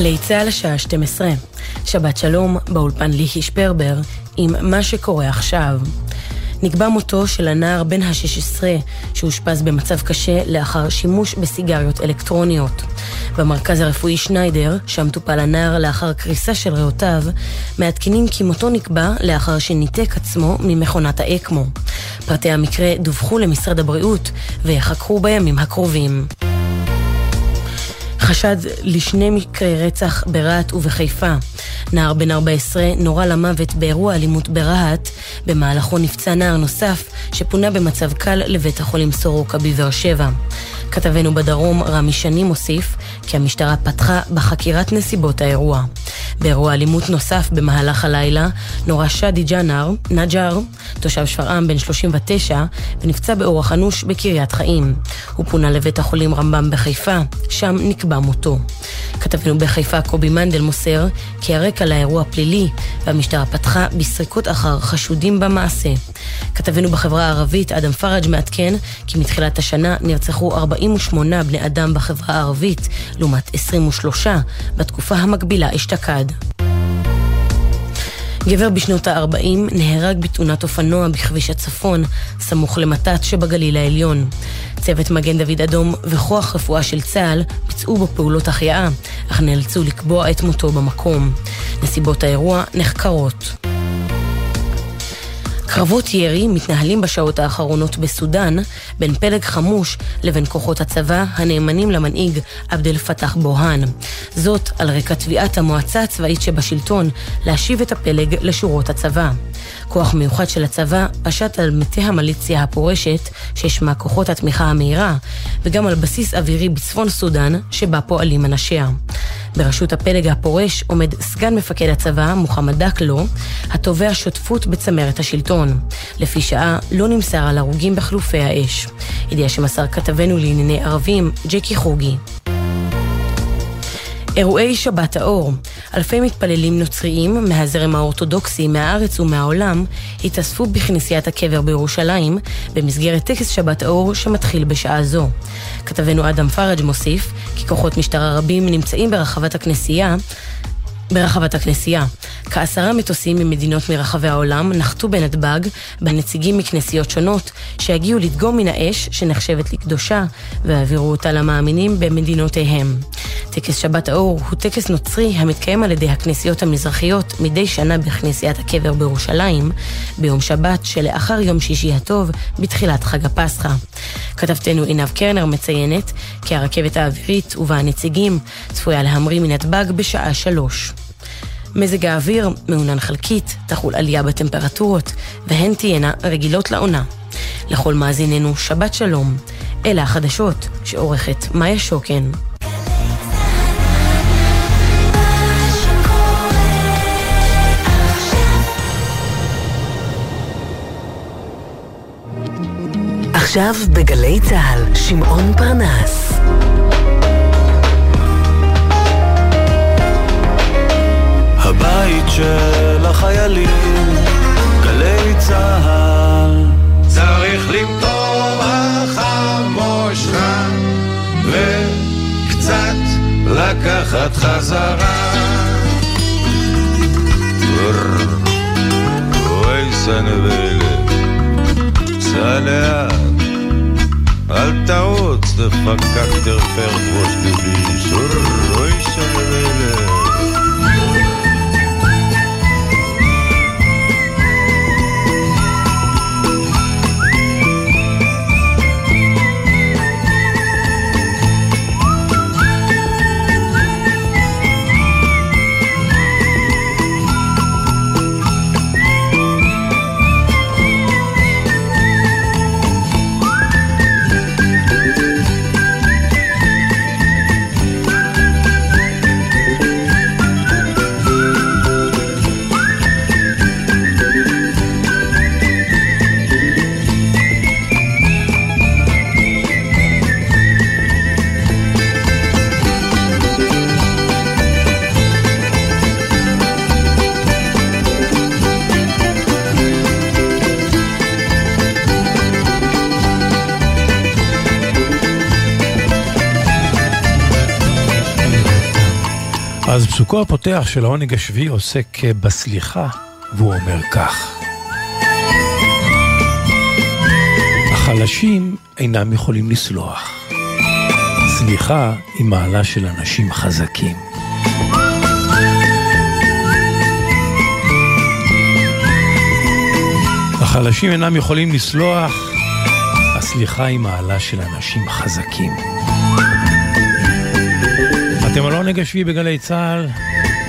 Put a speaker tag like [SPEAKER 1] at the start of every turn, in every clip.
[SPEAKER 1] גלי צה"ל השעה 12. שבת שלום, באולפן ליהי שפרבר, עם מה שקורה עכשיו. נקבע מותו של הנער בן ה-16 שאושפז במצב קשה לאחר שימוש בסיגריות אלקטרוניות. במרכז הרפואי שניידר, שם טופל הנער לאחר קריסה של ריאותיו, מעדכנים כי מותו נקבע לאחר שניתק עצמו ממכונת האקמו. פרטי המקרה דווחו למשרד הבריאות ויחקרו בימים הקרובים. חשד לשני מקרי רצח ברהט ובחיפה. נער בן 14 נורה למוות באירוע אלימות ברהט, במהלכו נפצע נער נוסף שפונה במצב קל לבית החולים סורוקה בבאר שבע. כתבנו בדרום, רמי שני מוסיף כי המשטרה פתחה בחקירת נסיבות האירוע. באירוע אלימות נוסף במהלך הלילה נורה שדי ג'אנר, נג'אר, תושב שפרעם בן 39, ונפצע באורח אנוש בקריית חיים. הוא פונה לבית החולים רמב"ם בחיפה, שם נקבע מותו. כתבנו בחיפה קובי מנדל מוסר כי הרקע לאירוע פלילי, והמשטרה פתחה בסריקות אחר חשודים במעשה. כתבנו בחברה הערבית אדם פראג' מעדכן כי מתחילת השנה נרצחו 48 בני אדם בחברה הערבית, לעומת 23 בתקופה המקבילה אשתקד. גבר בשנות ה-40 נהרג בתאונת אופנוע בכביש הצפון, סמוך למתת שבגליל העליון. צוות מגן דוד אדום וכוח רפואה של צה"ל ביצעו בו פעולות החייאה, אך נאלצו לקבוע את מותו במקום. נסיבות האירוע נחקרות. קרבות ירי מתנהלים בשעות האחרונות בסודאן בין פלג חמוש לבין כוחות הצבא הנאמנים למנהיג עבד אל פתח בוהאן. זאת על רקע תביעת המועצה הצבאית שבשלטון להשיב את הפלג לשורות הצבא. כוח מיוחד של הצבא פשט על מטה המיליציה הפורשת, ששמה כוחות התמיכה המהירה, וגם על בסיס אווירי בצפון סודאן, שבה פועלים אנשיה. בראשות הפלג הפורש עומד סגן מפקד הצבא, מוחמד דקלו, התובע שותפות בצמרת השלטון. לפי שעה לא נמסר על הרוגים בחלופי האש. ידיעה שמסר כתבנו לענייני ערבים, ג'קי חוגי. אירועי שבת האור. אלפי מתפללים נוצריים מהזרם האורתודוקסי מהארץ ומהעולם התאספו בכנסיית הקבר בירושלים במסגרת טקס שבת האור שמתחיל בשעה זו. כתבנו אדם פראג' מוסיף כי כוחות משטרה רבים נמצאים ברחבת הכנסייה ברחבת הכנסייה. כעשרה מטוסים ממדינות מרחבי העולם נחתו בנתב"ג בנציגים מכנסיות שונות שהגיעו לדגום מן האש שנחשבת לקדושה והעבירו אותה למאמינים במדינותיהם. טקס שבת האור הוא טקס נוצרי המתקיים על ידי הכנסיות המזרחיות מדי שנה בכנסיית הקבר בירושלים ביום שבת שלאחר יום שישי הטוב בתחילת חג הפסחא. כתבתנו עינב קרנר מציינת כי הרכבת האווירית ובה הנציגים צפויה להמריא מנתב"ג בשעה שלוש. מזג האוויר מעונן חלקית, תחול עלייה בטמפרטורות, והן תהיינה רגילות לעונה. לכל מאזיננו שבת שלום. אלה החדשות שעורכת מאיה שוקן.
[SPEAKER 2] עכשיו בגלי צה"ל, שמעון פרנס.
[SPEAKER 3] של החיילים, גלי צה"ל.
[SPEAKER 4] צריך למתוח המושכה וקצת לקחת חזרה.
[SPEAKER 3] אוי סנבלת, סע לאט, אל תעוץ, דפקקטר פרט ראש גביש, אוי סנבלת.
[SPEAKER 5] אז פסוקו הפותח של העונג השביעי עוסק בסליחה, והוא אומר כך: החלשים אינם יכולים לסלוח. סליחה היא מעלה של אנשים חזקים. החלשים אינם יכולים לסלוח, הסליחה היא מעלה של אנשים חזקים. אתם על עונג השביעי בגלי צה"ל,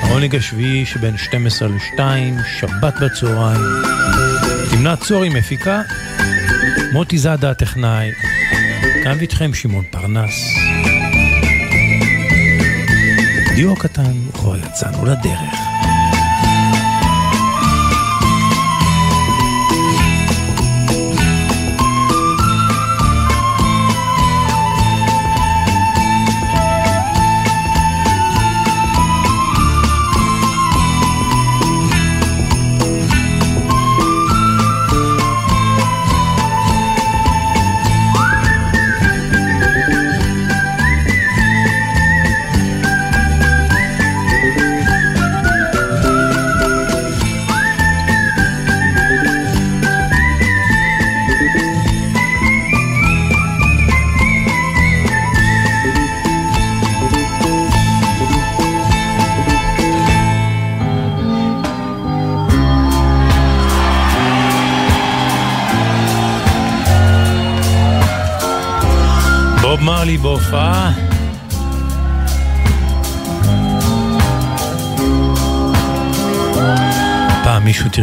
[SPEAKER 5] העונג השביעי שבין 12 ל-2, שבת בצהריים. תמנת צורי מפיקה, מוטי זאדה הטכנאי, כאן ואיתכם שמעון פרנס. דיו קטן וכבר יצאנו לדרך.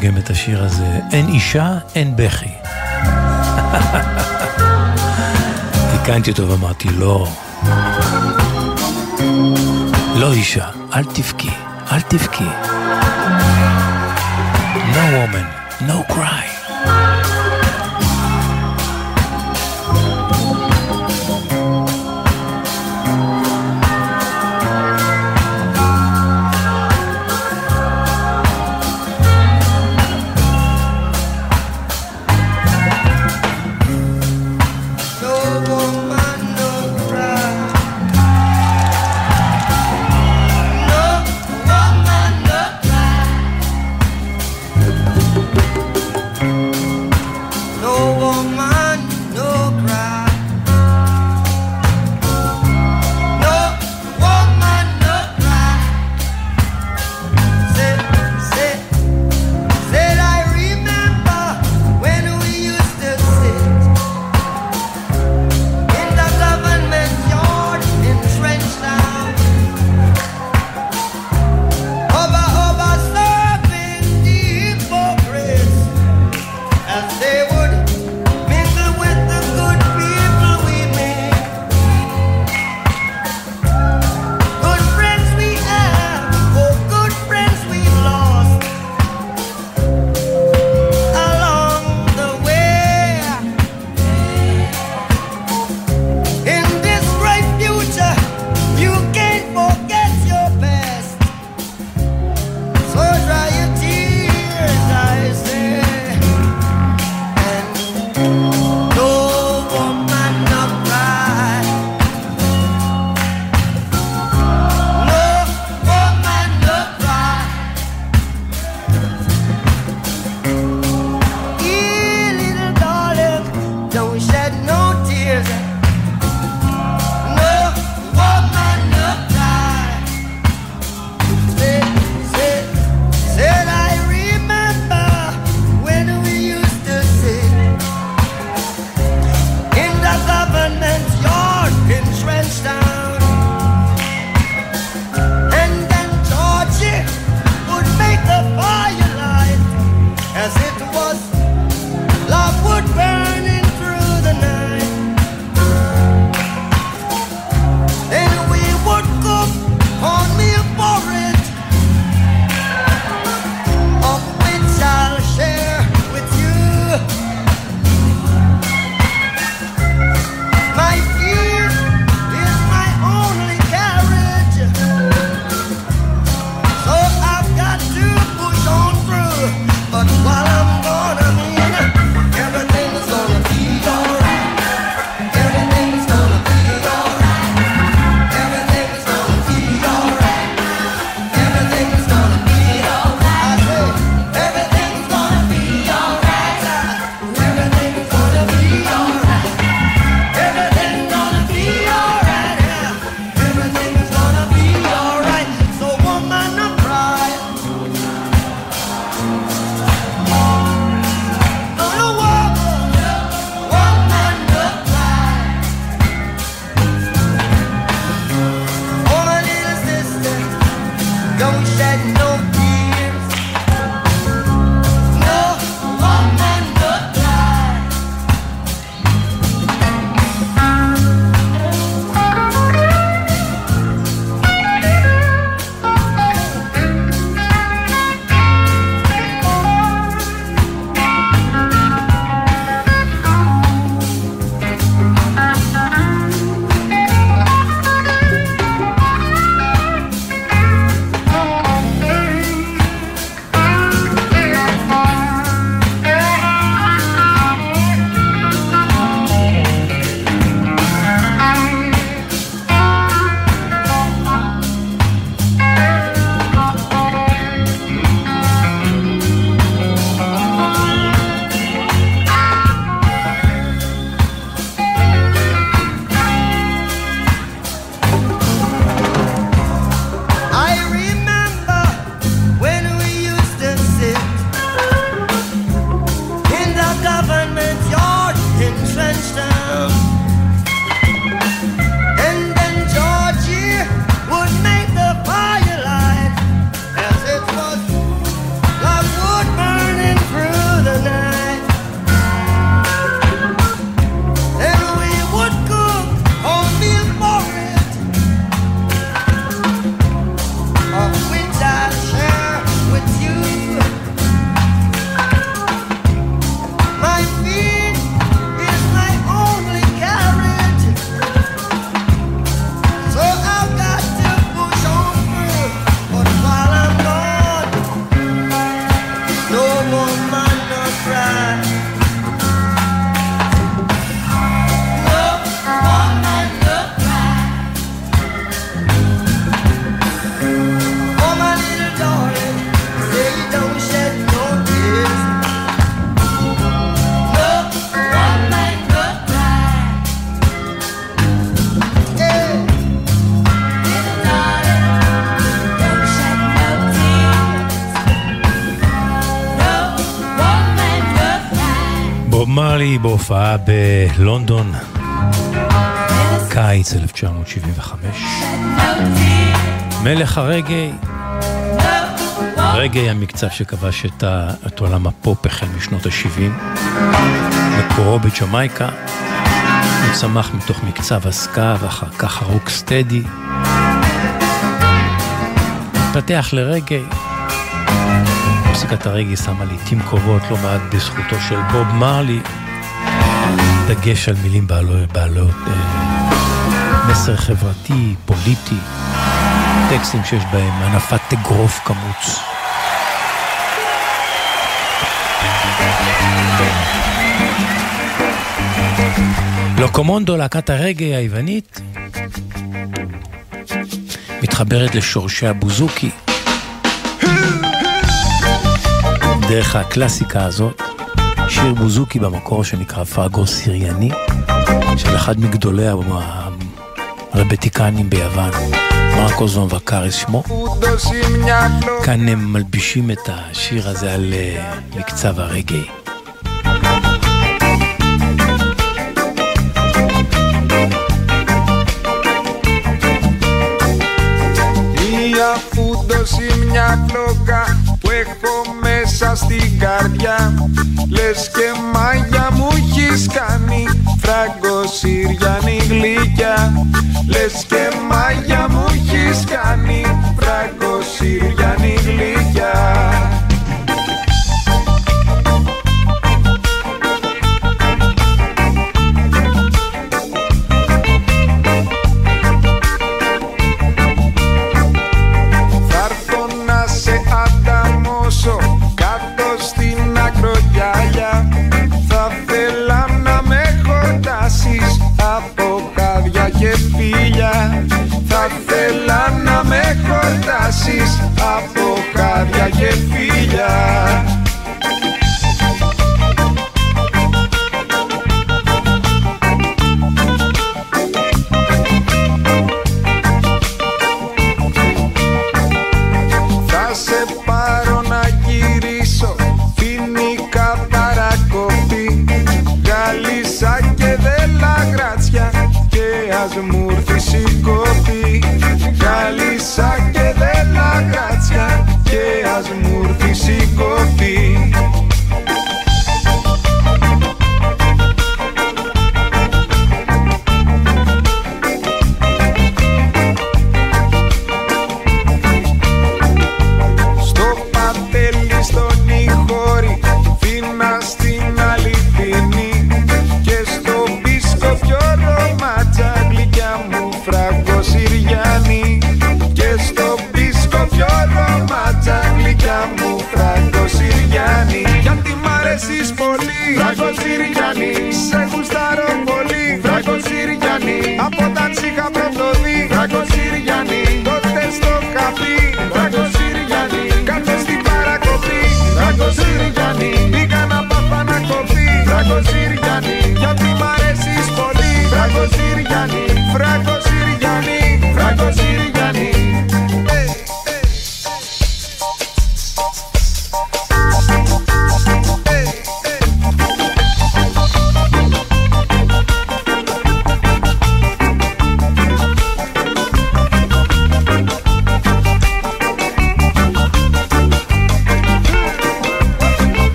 [SPEAKER 5] פעם מישהו תרגם את השיר הזה, אין אישה, אין בכי. תיקנתי אותו ואמרתי, לא. לא אישה, אל תבכי, אל תבכי. No woman, no cry. בהופעה בלונדון, קיץ 1975. מלך הרגעי, רגעי המקצב שכבש את, ה, את עולם הפופ החל משנות ה-70. מקורו בג'מייקה, הוא צמח מתוך מקצב הסקה ואחר כך הרוק סטדי. התפתח לרגעי. מוזיקת הרגעי שמה לעיתים קרובות לא מעט בזכותו של בוב מרלי, דגש על מילים בעלות, בעלות אה, מסר חברתי, פוליטי, טקסטים שיש בהם הנפת אגרוף קמוץ. לוקומונדו, להקת הרגעי היוונית, מתחברת לשורשי הבוזוקי. דרך הקלאסיקה הזאת, שיר בוזוקי במקור שנקרא פאגו סיריאני, של אחד מגדולי הרבטיקנים ביוון, מרקו זון וקאריס שמו. כאן הם מלבישים את השיר הזה על אה, מקצב הרגעי.
[SPEAKER 6] Μέσα στην καρδιά. Λες και μάγια μου έχεις κάνει φράγκο Συριανή γλυκιά Λες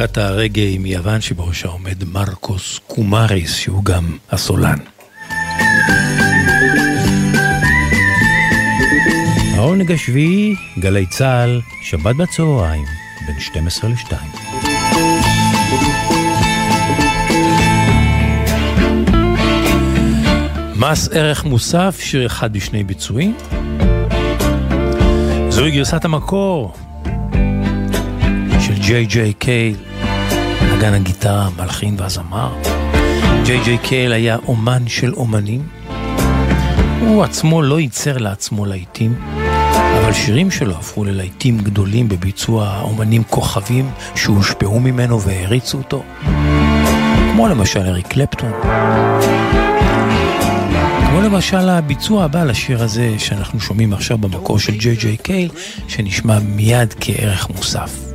[SPEAKER 5] להקת הרגעי מיוון שבראשה עומד מרקוס קומאריס, שהוא גם הסולן. העונג השביעי, גלי צה"ל, שבת בצהריים, בין 12 ל-2. מס ערך מוסף, שיר אחד בשני ביצועים. זוהי גרסת המקור של ג'יי ג'יי קייל, נגן הגיטרה, המלחין והזמר. ג'יי ג'יי קייל היה אומן של אומנים. הוא עצמו לא ייצר לעצמו להיטים, אבל שירים שלו הפכו ללהיטים גדולים בביצוע אומנים כוכבים שהושפעו ממנו והעריצו אותו. כמו למשל אריק קלפטון. כמו למשל הביצוע הבא לשיר הזה שאנחנו שומעים עכשיו במקור של ג'יי ג'יי קייל, שנשמע מיד כערך מוסף.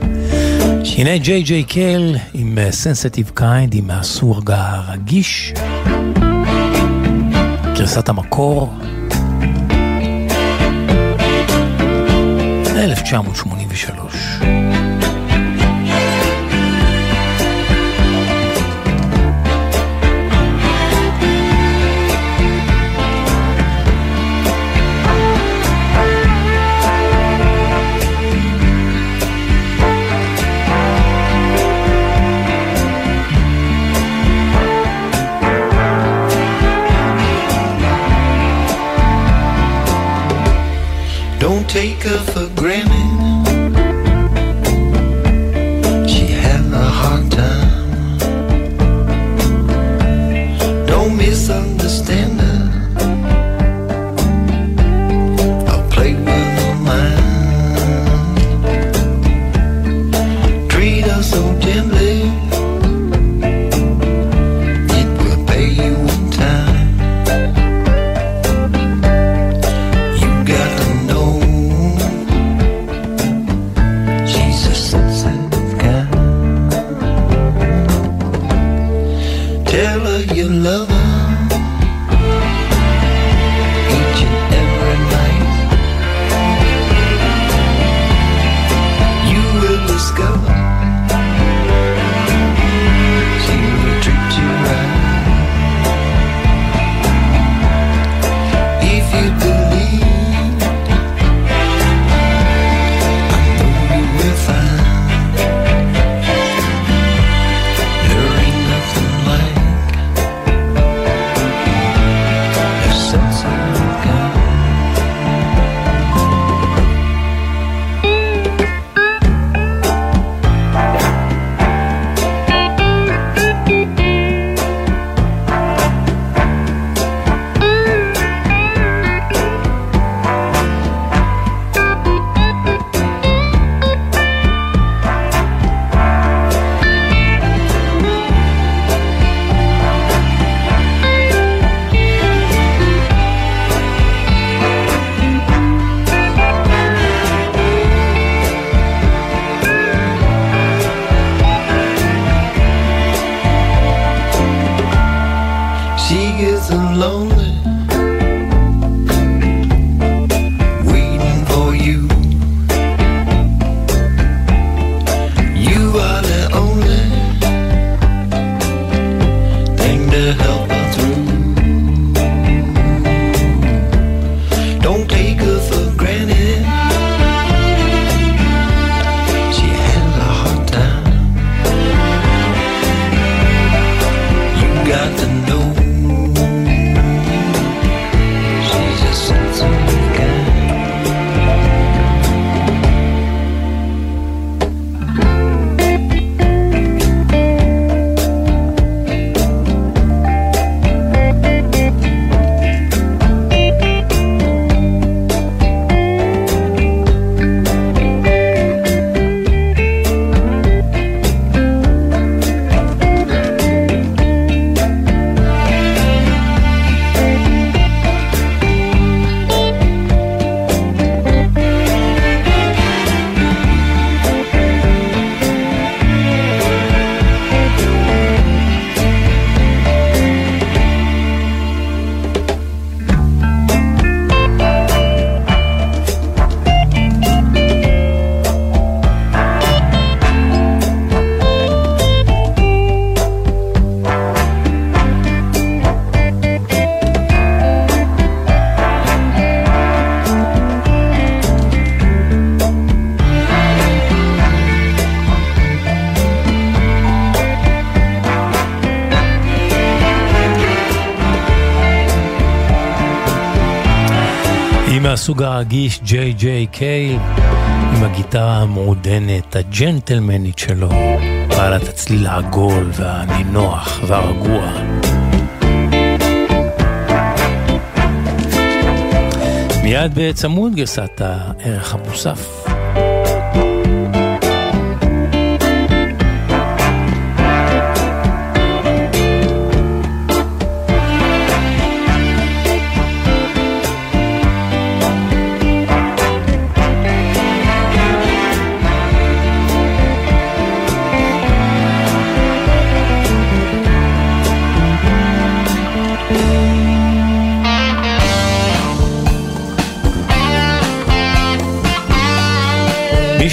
[SPEAKER 5] הנה ג'יי ג'יי קייל עם סנסיטיב קיינד, עם הסורג הרגיש, גרסת המקור, 1983.
[SPEAKER 7] For granted.
[SPEAKER 8] מהסוג הרגיש ג'יי ג'יי קיי עם הגיטרה המעודנת, הג'נטלמנית שלו, בעלת הצליל העגול והנינוח והרגוע. מיד בצמוד גרסת הערך המוסף.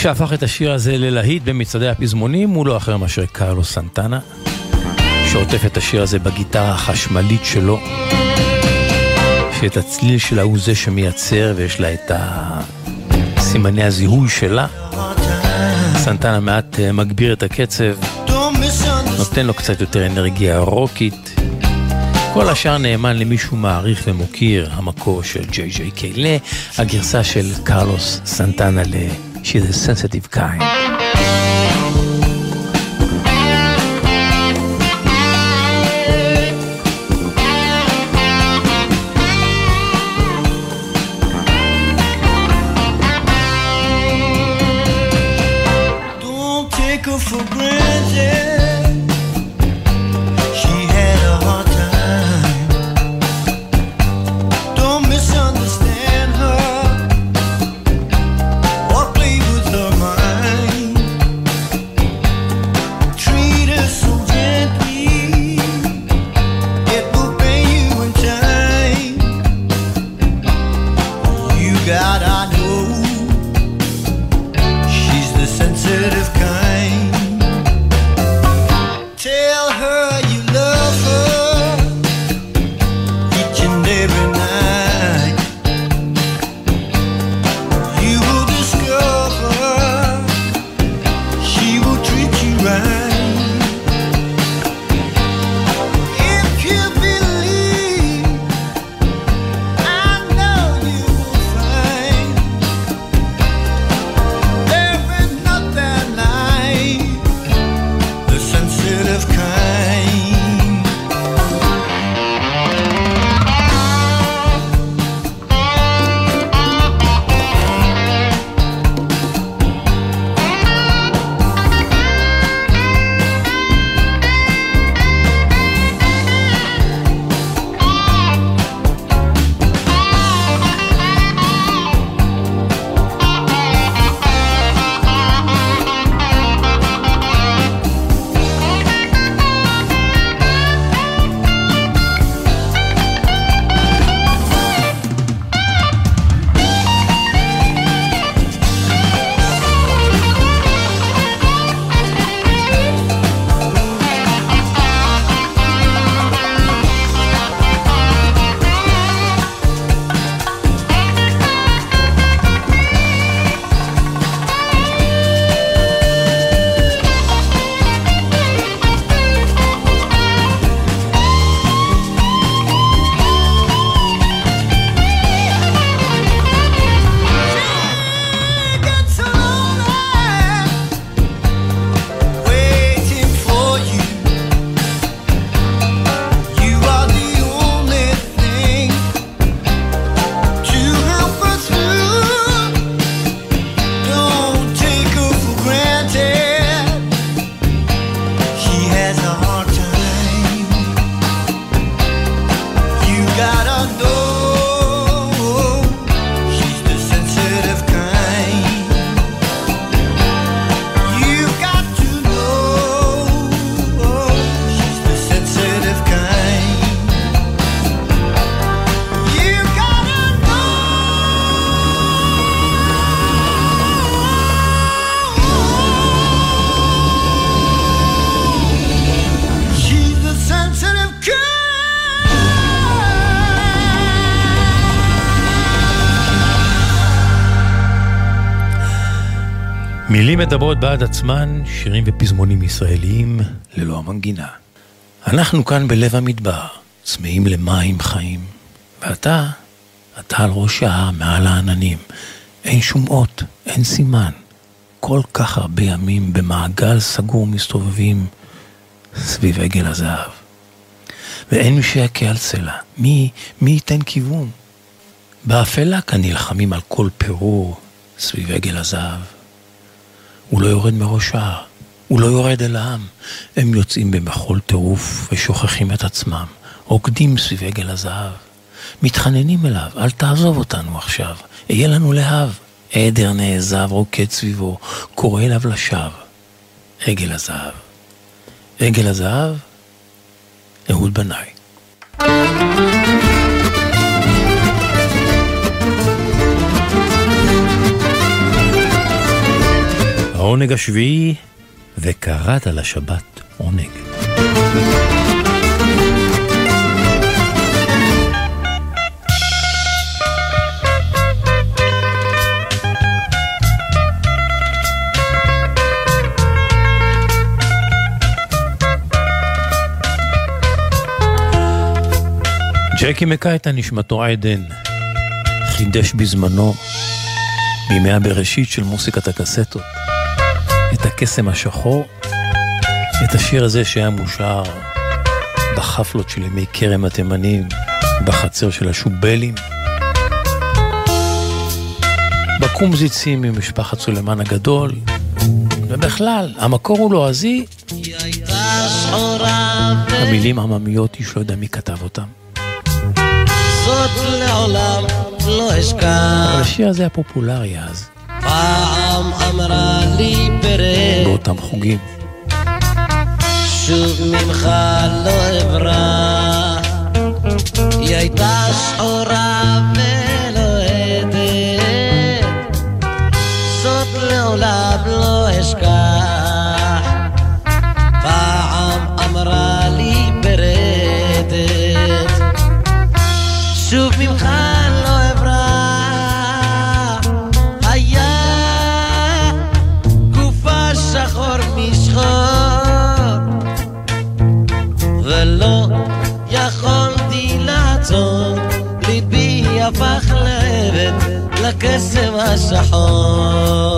[SPEAKER 8] שהפך את השיר הזה ללהיט במצעדי הפזמונים הוא לא אחר מאשר קרלו סנטנה, שעוטף את השיר הזה בגיטרה החשמלית שלו, שאת הצליל שלה הוא זה שמייצר ויש לה את סימני הזיהוי שלה. סנטנה מעט אה, מגביר את הקצב, נותן לו קצת יותר אנרגיה רוקית. כל השאר נאמן למישהו מעריך ומוקיר, המקור של ג'יי ג'יי קיי, הגרסה של קרלוס סנטנה ל... She's a sensitive kind. מדברות בעד עצמן, שירים ופזמונים ישראליים ללא המנגינה. אנחנו כאן בלב המדבר, צמאים למים חיים, ואתה
[SPEAKER 9] אתה על ראש ההר, מעל העננים. אין שום אות, אין סימן. כל כך הרבה ימים במעגל סגור מסתובבים סביב עגל הזהב. ואין מי שיכה על צלע. מי, מי ייתן כיוון? באפלה כאן נלחמים על כל פירור סביב עגל הזהב. הוא לא יורד מראש ההר, הוא לא יורד אל העם. הם יוצאים במחול טירוף ושוכחים את עצמם, רוקדים סביב עגל הזהב. מתחננים אליו, אל תעזוב אותנו עכשיו, אהיה לנו להב. עדר נעזב רוקד סביבו, קורא אליו לשווא. עגל הזהב. עגל הזהב, אהוד בנאי. העונג השביעי, וקראת לשבת עונג. ג'קי מקייטה נשמתו עדן, חידש בזמנו, מימי הבראשית של מוסיקת הקסטות, את הקסם השחור, את השיר הזה שהיה מושר בחפלות של ימי כרם התימנים, בחצר של השובלים, בקומזיצים ממשפחת סולימן הגדול, ובכלל, המקור הוא לועזי. המילים עממיות, איש לא יודע מי כתב אותם. זאת לעולם לא אשכח. השיר הזה היה פופולרי אז. פעם אמרה לי פרק באותם חוגים. שוב ממך לא אברח. היא הייתה שחורה לקסם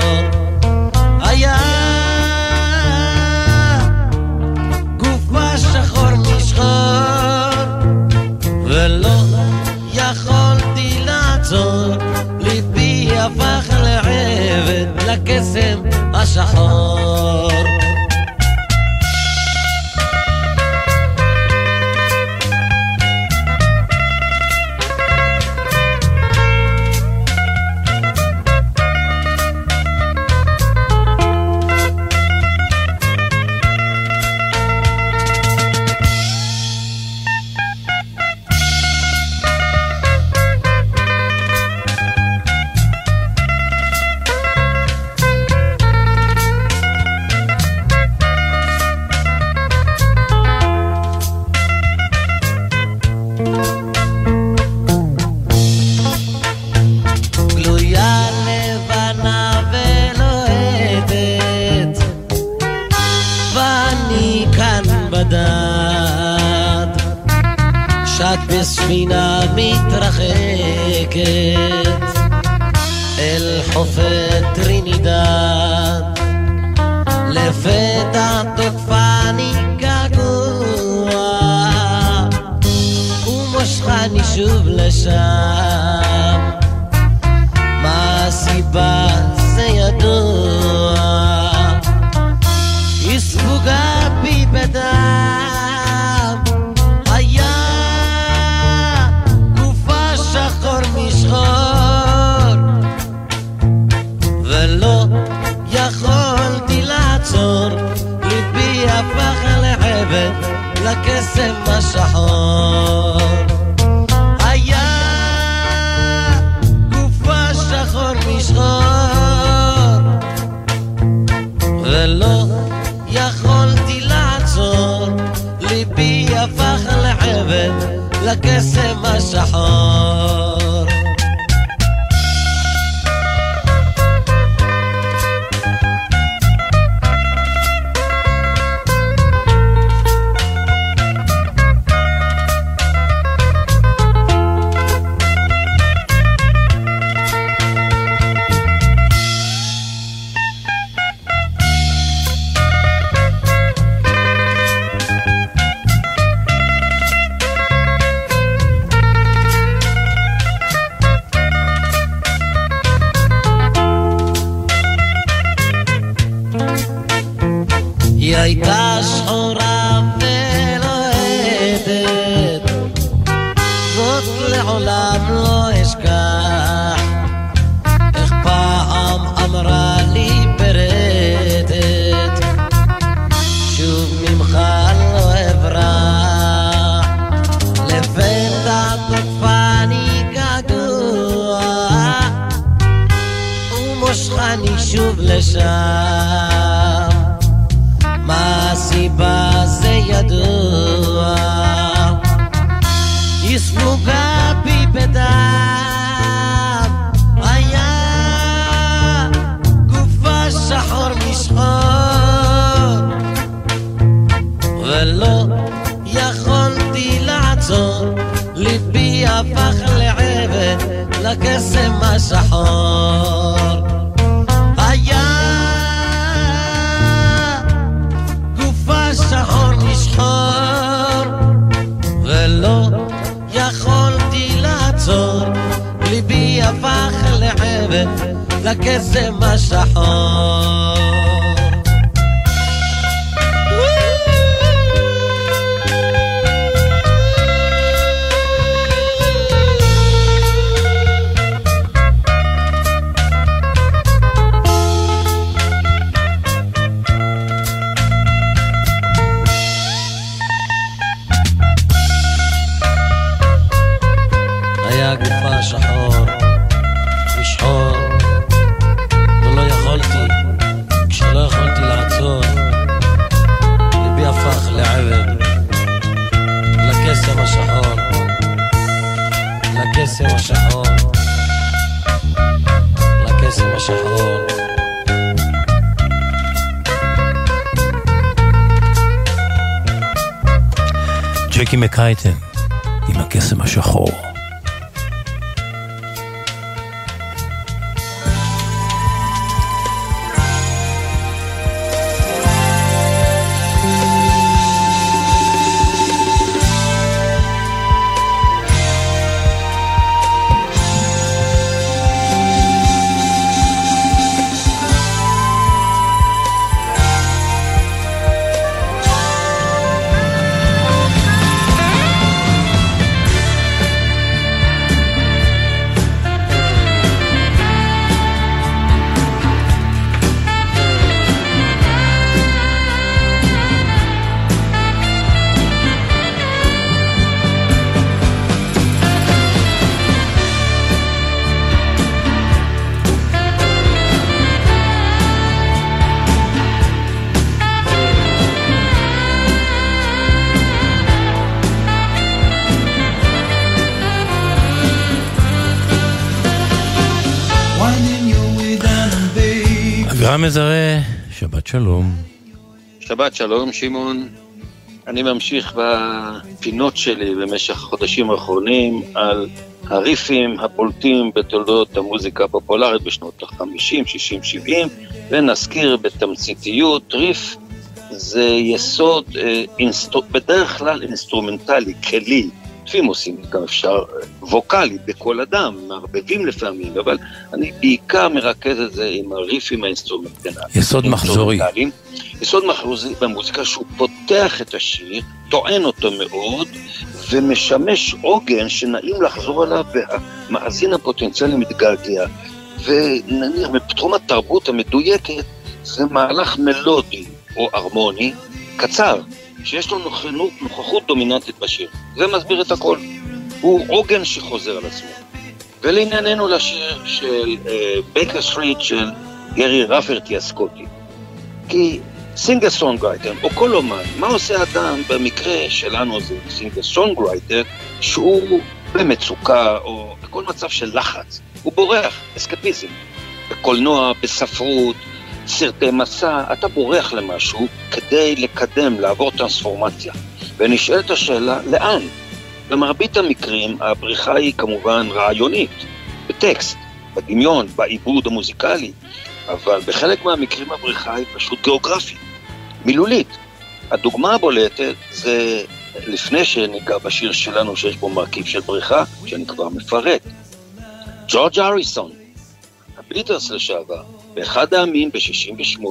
[SPEAKER 9] ולא יכולתי לעצור, ליבי הפך לעבד לקסם השחור. שחור משחור ולא יכולתי לעצור ליבי הפך לחבל לקסם השחור
[SPEAKER 5] מקייטן עם הקסם השחור. שלום.
[SPEAKER 10] שבת שלום, שמעון. אני ממשיך בפינות שלי במשך החודשים האחרונים על הריפים הבולטים בתולדות המוזיקה הפופולרית בשנות ה-50, 60, 70, ונזכיר בתמציתיות, ריף זה יסוד אה, אינסטר... בדרך כלל אינסטרומנטלי, כלי, לפעמים עושים גם אפשר ווקאלי בכל אדם, מערבבים לפעמים, אבל אני בעיקר מרכז את זה עם הריפים האינסטרומנטליים.
[SPEAKER 5] יסוד מחזורי.
[SPEAKER 10] יסוד מחזורי במוזיקה שהוא פותח את השיר, טוען אותו מאוד, ומשמש עוגן שנעים לחזור עליו והמאזין הפוטנציאלי מתגעגע. ונניח בתחום התרבות המדויקת זה מהלך מלודי או הרמוני קצר, שיש לו נוכחות, נוכחות דומיננטית בשיר. זה מסביר את הכל. הוא עוגן שחוזר על עצמו. ולענייננו לשיר של Baker uh, Street של גרי רפרטי הסקוטי. כי singer songwriter, או כל אומן, מה עושה אדם במקרה שלנו זה singer songwriter, שהוא במצוקה או בכל מצב של לחץ, הוא בורח, אסקפיזם. בקולנוע, בספרות, סרטי מסע, אתה בורח למשהו כדי לקדם, לעבור טרנספורמציה. ונשאלת השאלה, לאן? במרבית המקרים הבריחה היא כמובן רעיונית, בטקסט, בדמיון, בעיבוד המוזיקלי, אבל בחלק מהמקרים הבריחה היא פשוט גיאוגרפית, מילולית. הדוגמה הבולטת זה לפני שניגע בשיר שלנו שיש בו מרכיב של בריחה, שאני כבר מפרט. ג'ורג' אריסון, הביטרס לשעבר, באחד העמים ב-68,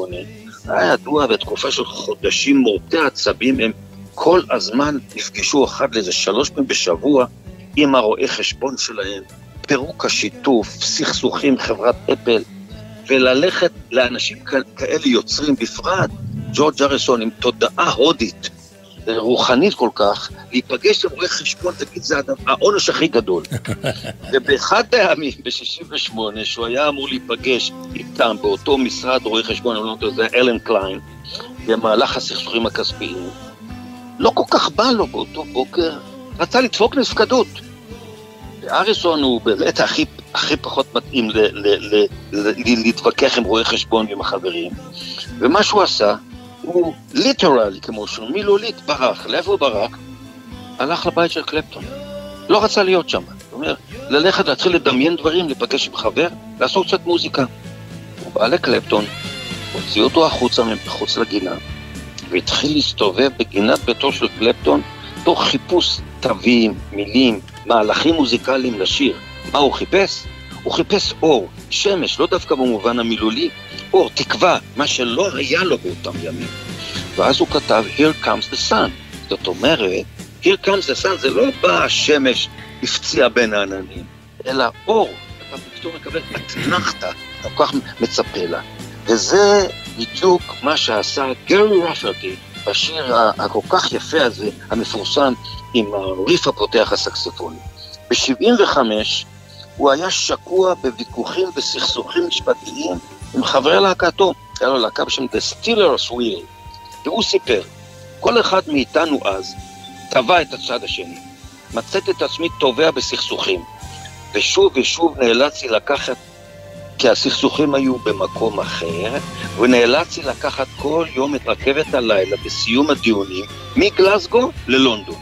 [SPEAKER 10] היה ידוע בתקופה של חודשים מורטי עצבים, הם כל הזמן נפגשו אחד לאיזה שלוש פעמים בשבוע עם הרואה חשבון שלהם, פירוק השיתוף, סכסוכים, חברת אפל, וללכת לאנשים כאלה יוצרים, בפרט. ג'ורג' אריסון עם תודעה הודית, רוחנית כל כך, להיפגש עם רואה חשבון, תגיד, זה העונש הכי גדול. ובאחד הימים, ב-68, שהוא היה אמור להיפגש איתם באותו משרד רואי חשבון, אני לא יודע, זה אלן קליין, במהלך הסכסוכים הכספיים, לא כל כך בא לו באותו בוקר, רצה לדפוק נפקדות. והריסון הוא באמת הכי, הכי פחות מתאים ל, ל, ל, ל, להתווכח עם רואי חשבון ועם החברים. ומה שהוא עשה, הוא literally, כמו שהוא מילולית, ברח. לאיפה הוא ברח? הלך לבית של קלפטון. לא רצה להיות שם. זאת אומרת, ללכת, להתחיל לדמיין דברים, להיפגש עם חבר, לעשות קצת מוזיקה. הוא בא לקלפטון, הוציא אותו החוצה מחוץ לגינה, והתחיל להסתובב בגינת ביתו של קלפטון, תוך חיפוש תווים, מילים, מהלכים מוזיקליים לשיר. מה הוא חיפש? הוא חיפש אור, שמש, לא דווקא במובן המילולי, אור, תקווה, מה שלא היה לו באותם ימים. ואז הוא כתב Here comes the sun. זאת אומרת, Here comes the sun זה לא בא השמש הפציע בין העננים, אלא אור. אתה פתאום מקבל אתנחתא, אתה כל כך מצפה לה. וזה בדיוק מה שעשה גרי רפרטי בשיר הכל כך יפה הזה, המפורסם, עם הריף הפותח הסקסופוני. ב-75' הוא היה שקוע בוויכוחים וסכסוכים משפטיים עם חברי להקתו, היה לו להקה בשם The Steelers Wheel, והוא סיפר, כל אחד מאיתנו אז טבע את הצד השני. מצאתי את עצמי תובע בסכסוכים, ושוב ושוב נאלצתי לקחת, כי הסכסוכים היו במקום אחר, ונאלצתי לקחת כל יום את רכבת הלילה בסיום הדיונים מגלסגו ללונדון.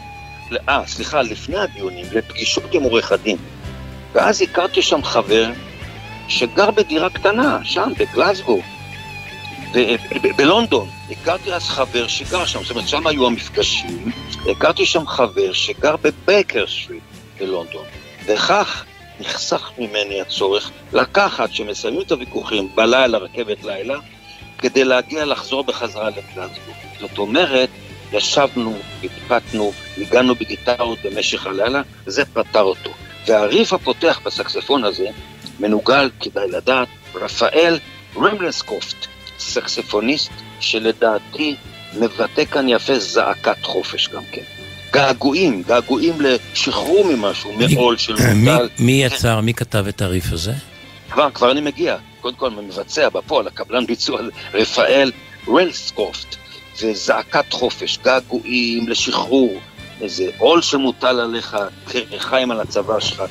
[SPEAKER 10] אה, סליחה, לפני הדיונים, לפגישות עם עורך הדין. ואז הכרתי שם חבר שגר בדירה קטנה, שם, בגלסגו, בלונדון. הכרתי אז חבר שגר שם, זאת אומרת, שם היו המפגשים. הכרתי שם חבר שגר בבייקר סטריט בלונדון. וכך נחסך ממני הצורך לקחת, כשמסיימים את הוויכוחים בלילה, רכבת לילה, כדי להגיע לחזור בחזרה לגלסגו. זאת אומרת, ישבנו, הקפדנו, ניגענו בגיטרות במשך הלילה, וזה פתר אותו. והריף הפותח בסקספון הזה מנוגל, כדאי לדעת, רפאל רמלסקופט, סקספוניסט שלדעתי מבטא כאן יפה זעקת חופש גם כן. געגועים, געגועים לשחרור ממשהו, מעול של מוטל.
[SPEAKER 5] מי, מי יצר, מי כתב את הריף הזה?
[SPEAKER 10] כבר, כבר אני מגיע. קודם כל, מבצע בפועל, הקבלן ביצוע, רפאל רלסקופט. זה זעקת חופש, געגועים לשחרור, איזה עול שמוטל עליך, כרחיים על הצבא שלך.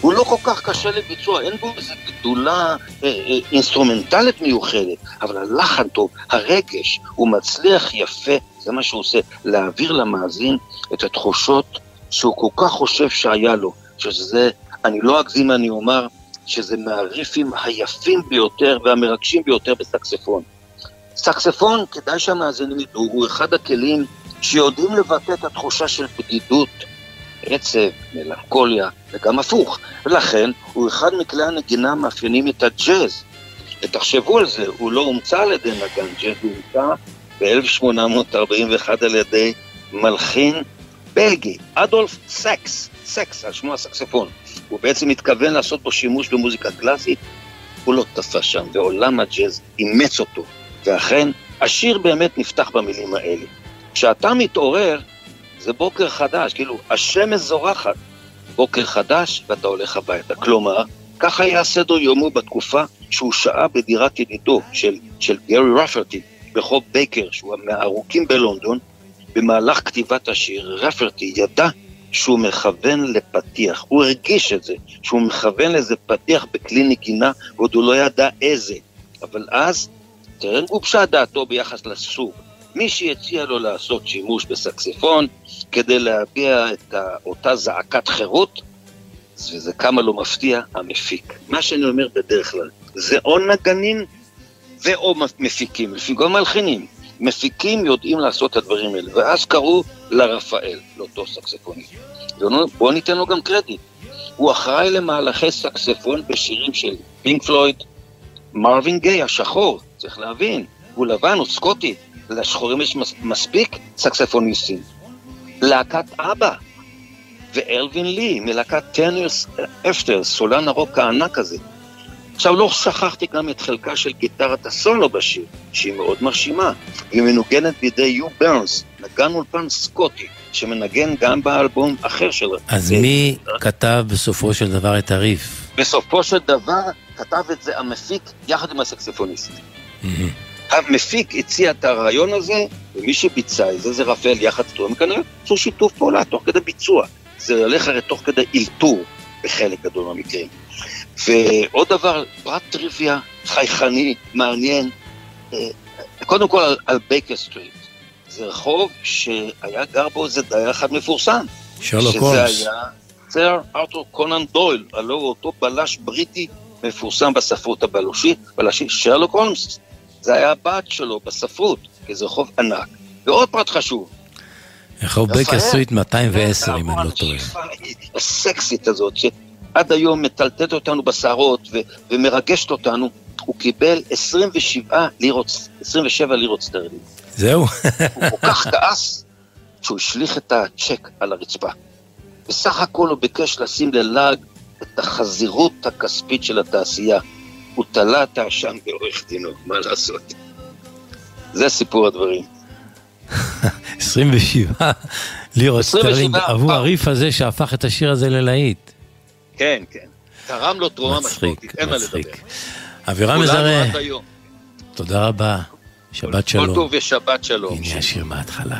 [SPEAKER 10] הוא לא כל כך קשה לביצוע, אין בו איזו גדולה אה, אה, אינסטרומנטלית מיוחדת, אבל הלחן טוב, הרגש, הוא מצליח יפה, זה מה שהוא עושה, להעביר למאזין את התחושות שהוא כל כך חושב שהיה לו, שזה, אני לא אגזים אני אומר, שזה מהריפים היפים ביותר והמרגשים ביותר בסקספון. סקספון, כדאי שהמאזינים ידעו, הוא אחד הכלים שיודעים לבטא את התחושה של בדידות, עצב, מלנכוליה, וגם הפוך. ולכן הוא אחד מכלי הנגינה המאפיינים את הג'אז. ותחשבו על זה, הוא לא הומצא על ידי נגן ג'אז, הוא הומצא ב-1841 על ידי מלחין בלגי, אדולף סקס, סקס, על שמו הסקספון. הוא בעצם מתכוון לעשות בו שימוש במוזיקה קלאסית, הוא לא תפס שם, ועולם הג'אז אימץ אותו. ואכן, השיר באמת נפתח במילים האלה. כשאתה מתעורר, זה בוקר חדש, כאילו, השמש זורחת. בוקר חדש ואתה הולך הביתה. כלומר, ככה היה סדר יומו בתקופה שהוא שהה בדירת ידידו של, של גרי רפרטי ברחוב בייקר, שהוא מהארוכים בלונדון. במהלך כתיבת השיר, רפרטי ידע שהוא מכוון לפתיח. הוא הרגיש את זה, שהוא מכוון לאיזה פתיח בכלי נגינה, ועוד הוא לא ידע איזה. אבל אז טרם גובשה דעתו ביחס לסוג. מי שהציע לו לעשות שימוש בסקסיפון כדי להביע את אותה זעקת חירות, וזה כמה לא מפתיע, המפיק. מה שאני אומר בדרך כלל, זה או נגנים ואו מפיקים, גם מלחינים. מפיקים יודעים לעשות את הדברים האלה, ואז קראו לרפאל, לאותו סקספוני. בואו ניתן לו גם קרדיט. הוא אחראי למהלכי סקספון בשירים של פינק פלויד, מרווין גיי השחור, צריך להבין, הוא לבן, הוא סקוטי, לשחורים יש מספיק סקספוניסטים. להקת אבא, ואלווין לי מלהקת Ten Years After, סולן הרוק הענק הזה. עכשיו לא שכחתי גם את חלקה של גיטרת הסולו בשיר, שהיא מאוד מרשימה. היא מנוגנת בידי יו ברנס, נגן אולפן סקוטי, שמנגן גם באלבום אחר שלו.
[SPEAKER 11] אז מי כתב בסופו של דבר את הריף?
[SPEAKER 10] בסופו של דבר כתב את זה המפיק יחד עם הסקספוניסט. המפיק הציע את הרעיון הזה, ומי שביצע את זה זה רפאל יחד איתו, הם כנראה עשו שיתוף פעולה תוך כדי ביצוע. זה הולך הרי תוך כדי אלתור בחלק גדול מהמקרים. ועוד דבר, פרט טריוויה חייכני, מעניין, אה, קודם כל על, על בייקר סטריט. זה רחוב שהיה גר בו איזה דייר אחד מפורסם.
[SPEAKER 11] שרלוק הולמס.
[SPEAKER 10] שזה היה סר ארתור קונן דויל, הלוא הוא אותו בלש בריטי מפורסם בספרות הבלושית, בלשית שרלוק הולמס. זה היה הבת שלו בספרות, כי זה רחוב ענק. ועוד פרט חשוב.
[SPEAKER 11] רחוב בייקר סטריט 210, אם אני לא טועה.
[SPEAKER 10] הסקסית הזאת, שעד היום מטלטלת אותנו בסערות ו- ומרגשת אותנו, הוא קיבל 27 לירות, 27 לירות סטרלינג.
[SPEAKER 11] זהו.
[SPEAKER 10] הוא כל כך כעס, שהוא השליך את הצ'ק על הרצפה. בסך הכל הוא ביקש לשים ללעג את החזירות הכספית של התעשייה. הוא תלה את האשם בעורך דינו, מה לעשות? זה סיפור הדברים.
[SPEAKER 11] 27 לירות
[SPEAKER 10] 27,
[SPEAKER 11] סטרלינג עבור. הריף הזה שהפך את השיר הזה ללהיט.
[SPEAKER 10] כן, כן. תרם לו תרומה משמעותית, אין מה לדבר.
[SPEAKER 11] אבירם
[SPEAKER 10] כולנו
[SPEAKER 11] מזרה. תודה רבה. שבת
[SPEAKER 10] כל
[SPEAKER 11] שלום.
[SPEAKER 10] טוב ושבת שלום.
[SPEAKER 11] הנה השיר מההתחלה.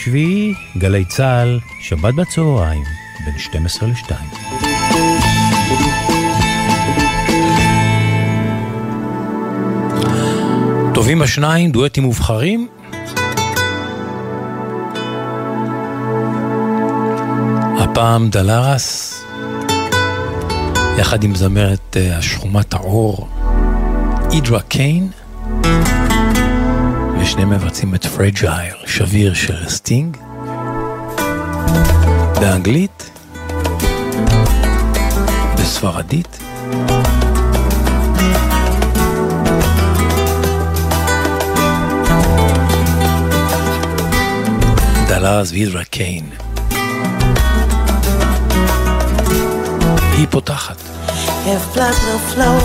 [SPEAKER 5] השביעי, גלי צה"ל, שבת בצהריים, בין 12 ל-2. טובים השניים, דואטים מובחרים. הפעם דלרס, יחד עם זמרת אה, השחומת האור, אידרה קיין. ושניהם מבצעים את פרג'ייל, שביר של סטינג, באנגלית, בספרדית. דלאז וידרה קיין. היא פותחת.
[SPEAKER 12] If blood will flow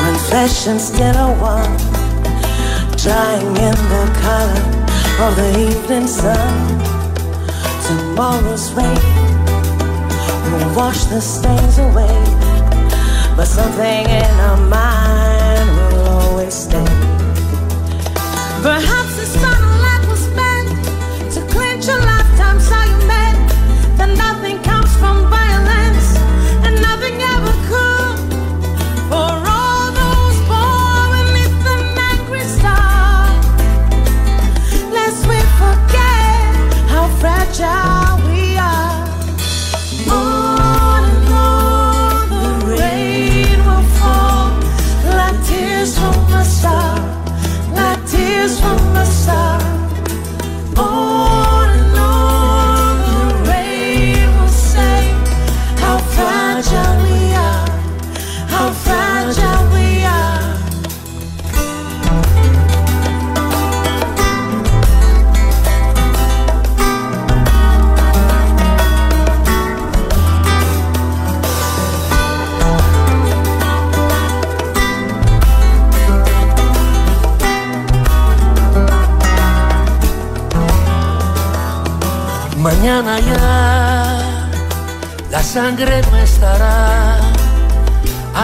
[SPEAKER 12] when flesh skin are one drying in the color of the evening sun. Tomorrow's rain will wash the stains away, but something in our mind will always stay. Perhaps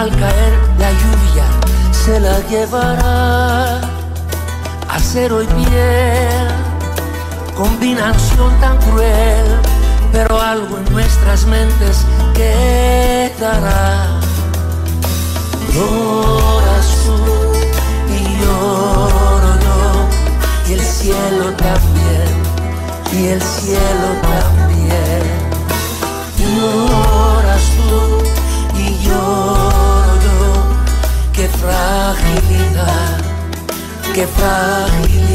[SPEAKER 13] Al caer la lluvia se la llevará. Acero y piel, combinación tan cruel, pero algo en nuestras mentes quedará. Lloras tú y lloro yo, y el cielo también y el cielo también. Lloras tú y lloro fragilidad, qué fragilidad.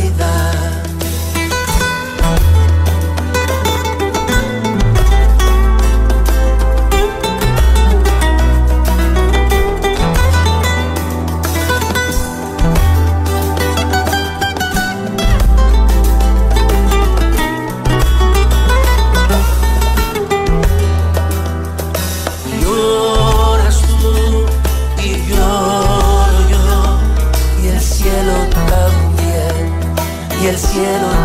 [SPEAKER 13] Cielo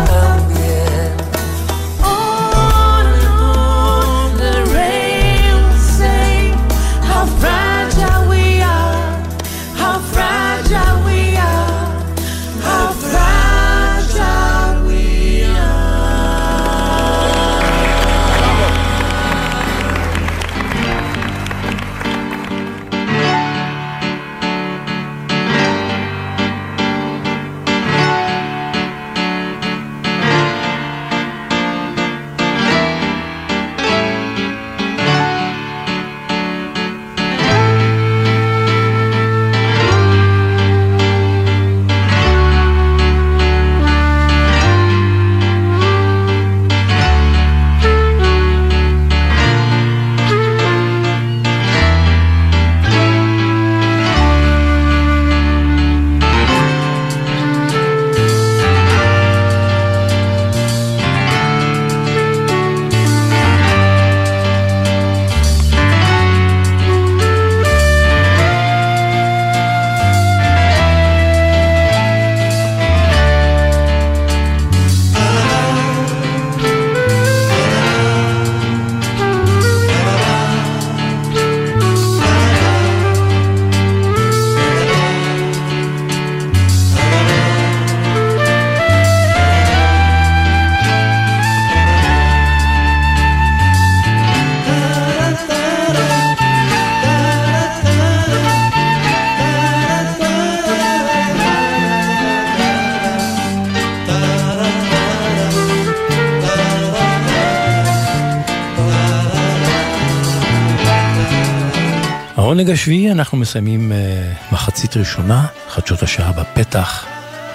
[SPEAKER 5] העונג השביעי אנחנו מסיימים uh, מחצית ראשונה, חדשות השעה בפתח,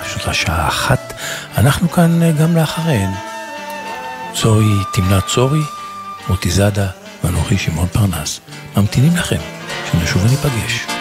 [SPEAKER 5] חדשות השעה אחת. אנחנו כאן uh, גם לאחריהן. צורי, תמנת צורי, מוטי זאדה ואנוכי שמעון פרנס. ממתינים לכם, שנשוב וניפגש.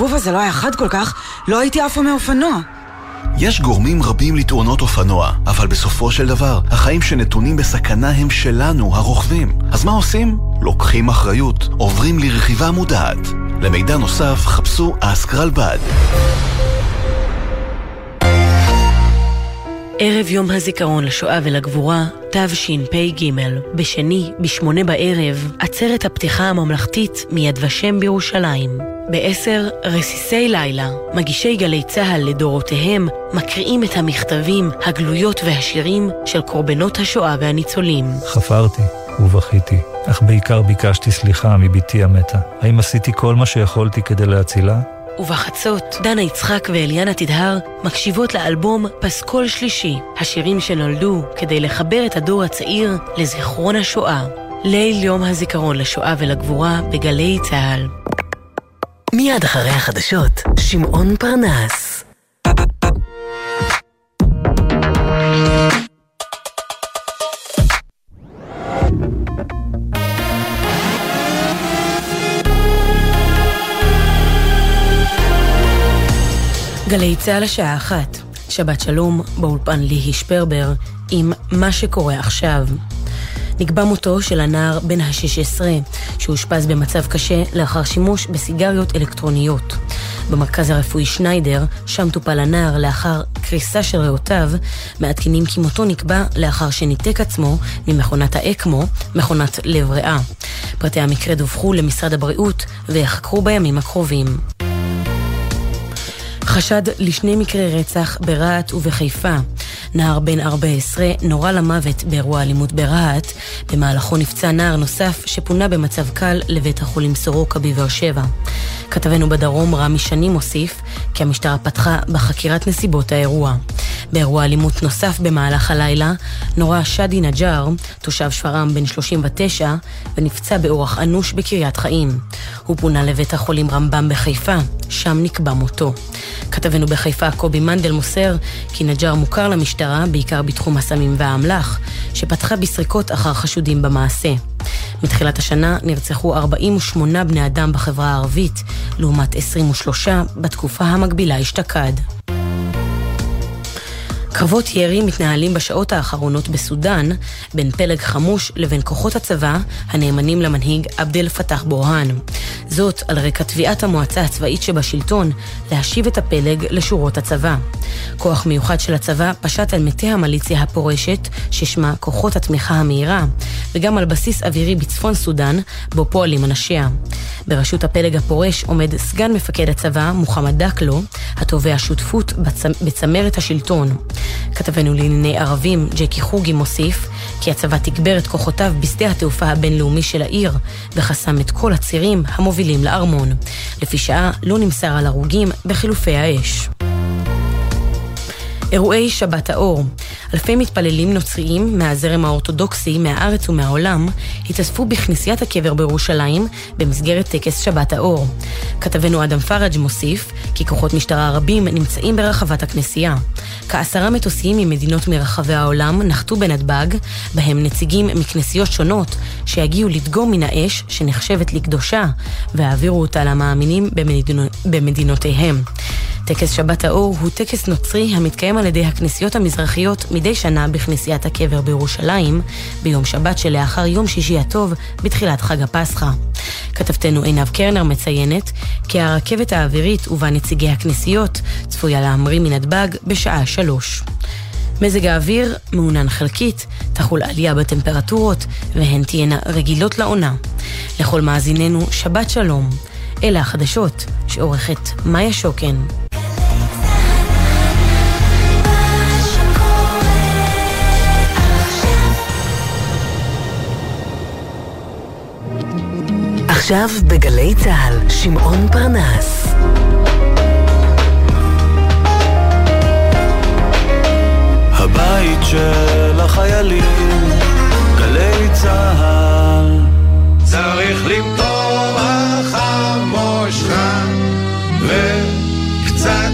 [SPEAKER 14] הסיבוב הזה לא היה חד כל כך, לא הייתי עפה מאופנוע.
[SPEAKER 15] יש גורמים רבים לתאונות אופנוע, אבל בסופו של דבר, החיים שנתונים בסכנה הם שלנו, הרוכבים. אז מה עושים? לוקחים אחריות, עוברים לרכיבה מודעת. למידע נוסף, חפשו אסקרלבד.
[SPEAKER 1] ערב יום הזיכרון לשואה ולגבורה, תשפ"ג, בשני, בשמונה בערב, עצרת הפתיחה הממלכתית מיד ושם בירושלים. בעשר, רסיסי לילה, מגישי גלי צה"ל לדורותיהם, מקריאים את המכתבים, הגלויות והשירים של קורבנות השואה והניצולים.
[SPEAKER 16] חפרתי ובכיתי, אך בעיקר ביקשתי סליחה מבתי המתה. האם עשיתי כל מה שיכולתי כדי להצילה?
[SPEAKER 1] ובחצות, דנה יצחק ואליאנה תדהר מקשיבות לאלבום פסקול שלישי, השירים שנולדו כדי לחבר את הדור הצעיר לזיכרון השואה. ליל יום הזיכרון לשואה ולגבורה בגלי צה"ל.
[SPEAKER 2] מיד אחרי החדשות, שמעון פרנס.
[SPEAKER 1] גלי צה"ל השעה אחת, שבת שלום, באולפן ליהי שפרבר, עם מה שקורה עכשיו. נקבע מותו של הנער בן ה-16, שאושפז במצב קשה לאחר שימוש בסיגריות אלקטרוניות. במרכז הרפואי שניידר, שם טופל הנער לאחר קריסה של ריאותיו, מעדכנים כי מותו נקבע לאחר שניתק עצמו ממכונת האקמו, מכונת לב ריאה. פרטי המקרה דווחו למשרד הבריאות ויחקרו בימים הקרובים. חשד לשני מקרי רצח ברהט ובחיפה. נער בן 14 נורה למוות באירוע אלימות ברהט, במהלכו נפצע נער נוסף שפונה במצב קל לבית החולים סורוקה בבאר שבע. כתבנו בדרום רמי שני מוסיף כי המשטרה פתחה בחקירת נסיבות האירוע. באירוע אלימות נוסף במהלך הלילה נורה שאדי נג'אר, תושב שפרעם בן 39, ונפצע באורח אנוש בקריית חיים. הוא פונה לבית החולים רמב"ם בחיפה, שם נקבע מותו. כתבנו בחיפה קובי מנדל מוסר כי נג'אר מוכר למשטרה בעיקר בתחום הסמים והאמל"ח, שפתחה בסריקות אחר חשודים במעשה. מתחילת השנה נרצחו 48 בני אדם בחברה הערבית, לעומת 23 בתקופה המקבילה אשתקד. קרבות ירי מתנהלים בשעות האחרונות בסודאן בין פלג חמוש לבין כוחות הצבא הנאמנים למנהיג עבד אל פתח בורהאן. זאת על רקע תביעת המועצה הצבאית שבשלטון להשיב את הפלג לשורות הצבא. כוח מיוחד של הצבא פשט על מטה המיליציה הפורשת, ששמה כוחות התמיכה המהירה, וגם על בסיס אווירי בצפון סודאן, בו פועלים אנשיה. בראשות הפלג הפורש עומד סגן מפקד הצבא, מוחמד דקלו, התובע שותפות בצ... בצמרת השלטון. כתבנו לענייני ערבים, ג'קי חוגי, מוסיף כי הצבא תגבר את כוחותיו בשדה התעופה הבינלאומי של העיר וחסם את כל הצירים המובילים לארמון. לפי שעה לא נמסר על הרוגים בחילופי האש. אירועי שבת האור. אלפי מתפללים נוצריים מהזרם האורתודוקסי מהארץ ומהעולם התאספו בכנסיית הקבר בירושלים במסגרת טקס שבת האור. כתבנו אדם פראג' מוסיף כי כוחות משטרה רבים נמצאים ברחבת הכנסייה. כעשרה מטוסים ממדינות מרחבי העולם נחתו בנתב"ג, בהם נציגים מכנסיות שונות שיגיעו לדגום מן האש שנחשבת לקדושה והעבירו אותה למאמינים במדינו, במדינותיהם. טקס שבת האור הוא טקס נוצרי המתקיים על ידי הכנסיות המזרחיות מדי שנה בכנסיית הקבר בירושלים, ביום שבת שלאחר יום שישי הטוב בתחילת חג הפסחא. כתבתנו עינב קרנר מציינת כי הרכבת האווירית ובה נציגי הכנסיות צפויה להמריא מנתב"ג בשעה שלוש. מזג האוויר מעונן חלקית, תחול עלייה בטמפרטורות והן תהיינה רגילות לעונה. לכל מאזיננו שבת שלום. אלה החדשות שעורכת מאיה שוקן.
[SPEAKER 2] עכשיו בגלי צה"ל, שמעון פרנס.
[SPEAKER 4] הבית של החיילים, גלי צה"ל. צריך למטור החמושך וקצת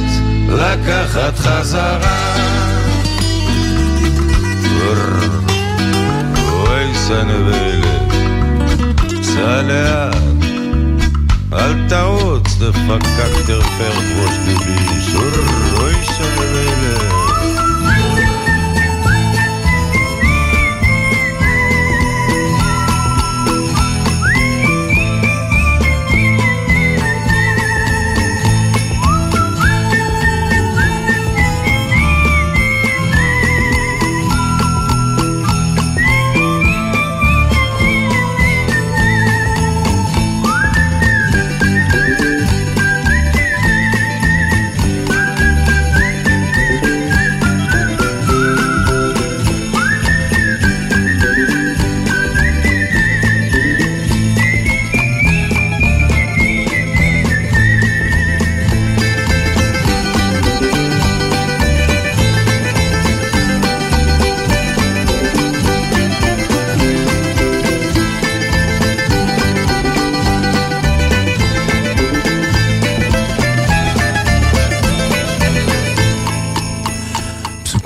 [SPEAKER 4] לקחת חזרה.
[SPEAKER 3] אוי סנבלת, לאט, אל תרוץ, דפקק תרפר ראש דביש, אוי סנבלת.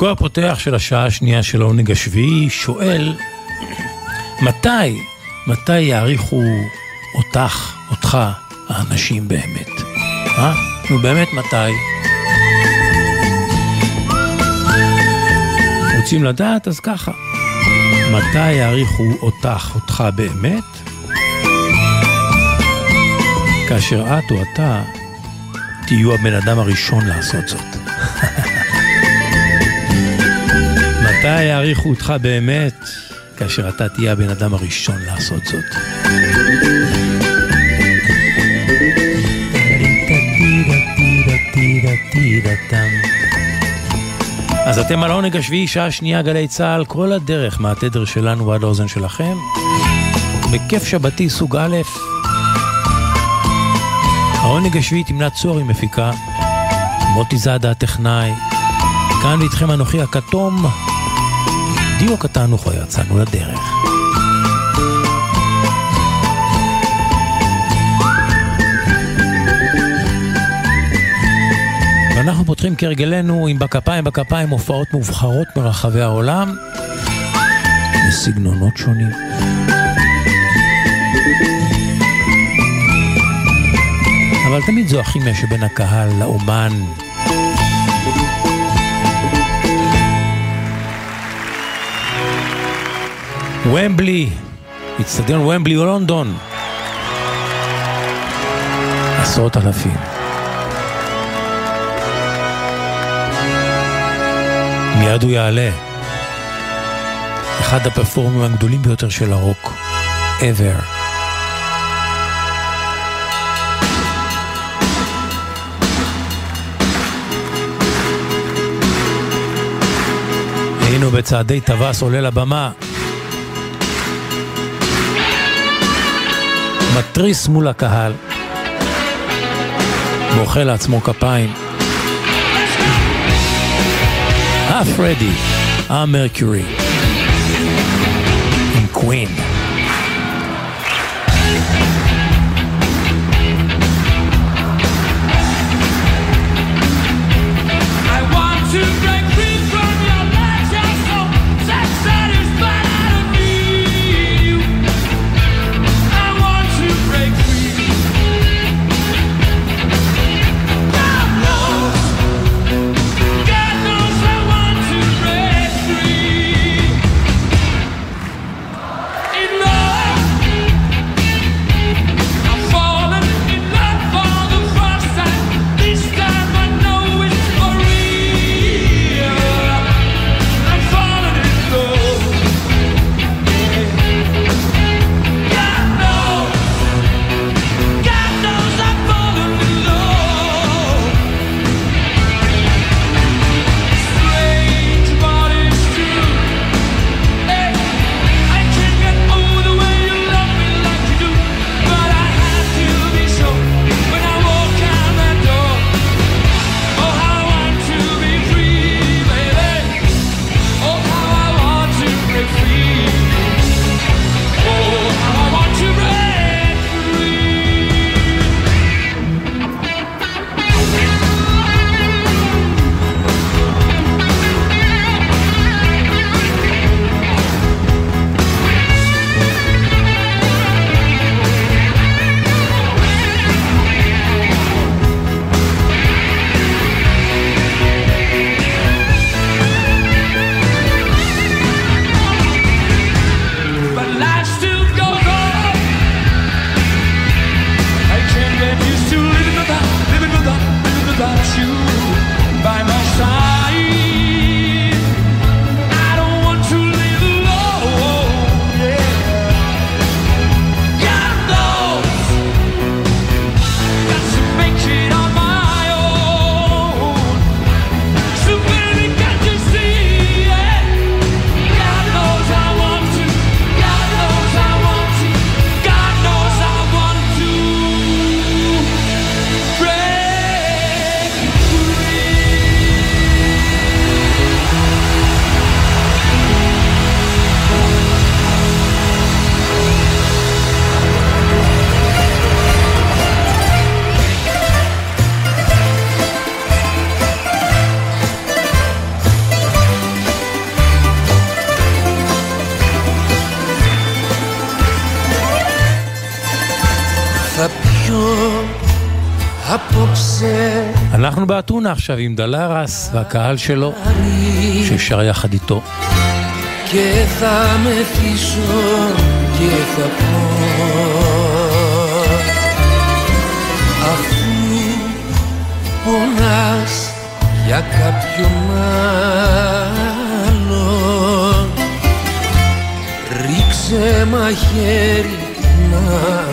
[SPEAKER 5] פסוקו הפותח של השעה השנייה של העונג השביעי שואל, מתי, מתי יעריכו אותך, אותך, האנשים באמת? אה? נו באמת מתי? רוצים לדעת? אז ככה. מתי יעריכו אותך, אותך באמת? כאשר את או אתה תהיו הבן אדם הראשון לעשות זאת. מתי יעריכו אותך באמת? כאשר אתה תהיה הבן אדם הראשון לעשות זאת. אז אתם על העונג השביעי, שעה שנייה, גלי צה"ל, כל הדרך מהתדר שלנו ועד האוזן שלכם. בכיף שבתי סוג א', העונג השביעי תמנת צוהר עם מפיקה, מוטי זאדה הטכנאי, כאן ואיתכם אנוכי הכתום, בדיו הקטן וכבר יצאנו לדרך. ואנחנו פותחים כהרגלנו עם בכפיים בכפיים הופעות מובחרות מרחבי העולם בסגנונות שונים. אבל תמיד זו הכימיה שבין הקהל לאומן. ומבלי, אצטדיון ומבלי או לונדון. עשרות אלפים. מיד הוא יעלה. אחד הפרפורמים הגדולים ביותר של הרוק, ever. היינו בצעדי טווס עולה לבמה מתריס מול הקהל, מוחא לעצמו כפיים. הפרדי, המרקיורי, עם קווין. עכשיו עם דלרס והקהל שלו, ששר יחד איתו.
[SPEAKER 13] και θα με πίσω και θα Αφού για κάποιον Ρίξε μαχαίρι να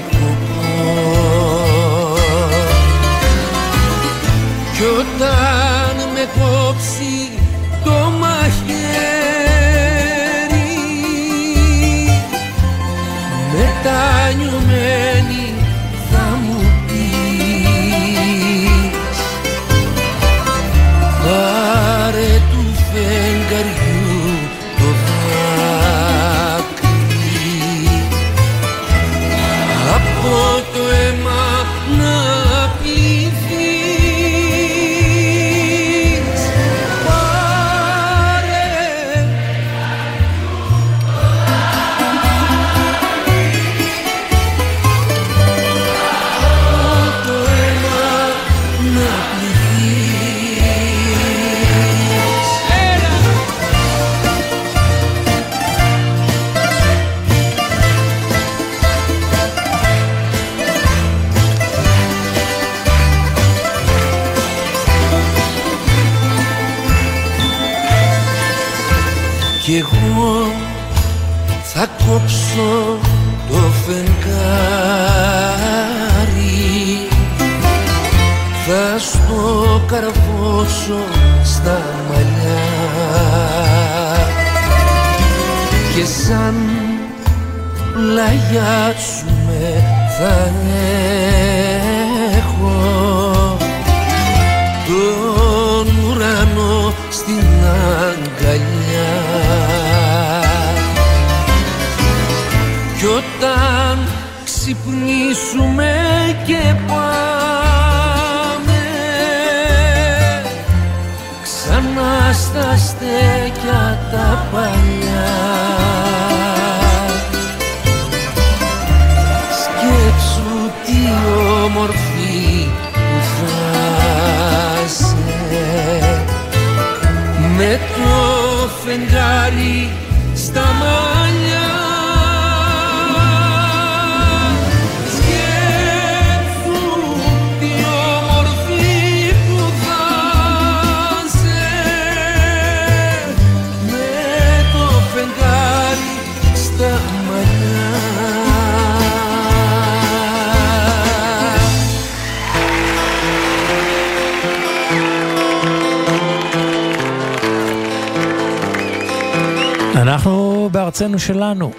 [SPEAKER 5] בארצנו שלנו.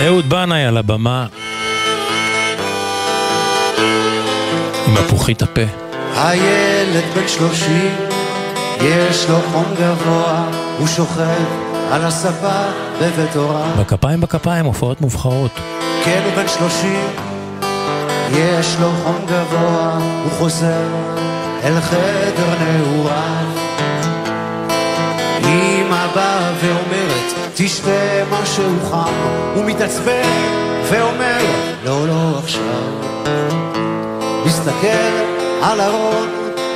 [SPEAKER 5] אהוד בנאי על הבמה. עם הפוכית הפה.
[SPEAKER 17] הילד בן שלושים, יש לו חום גבוה, הוא שוכב על הספה בבית הוריו.
[SPEAKER 5] בכפיים בכפיים, הופעות מובחרות.
[SPEAKER 17] כן, הוא בן שלושים, יש לו חום גבוה, הוא חוזר אל חדר נעוריו. אמא באה ואומרת, תשתה משהו חם, הוא מתעצבן ואומר, לא, לא עכשיו. מסתכל על ארון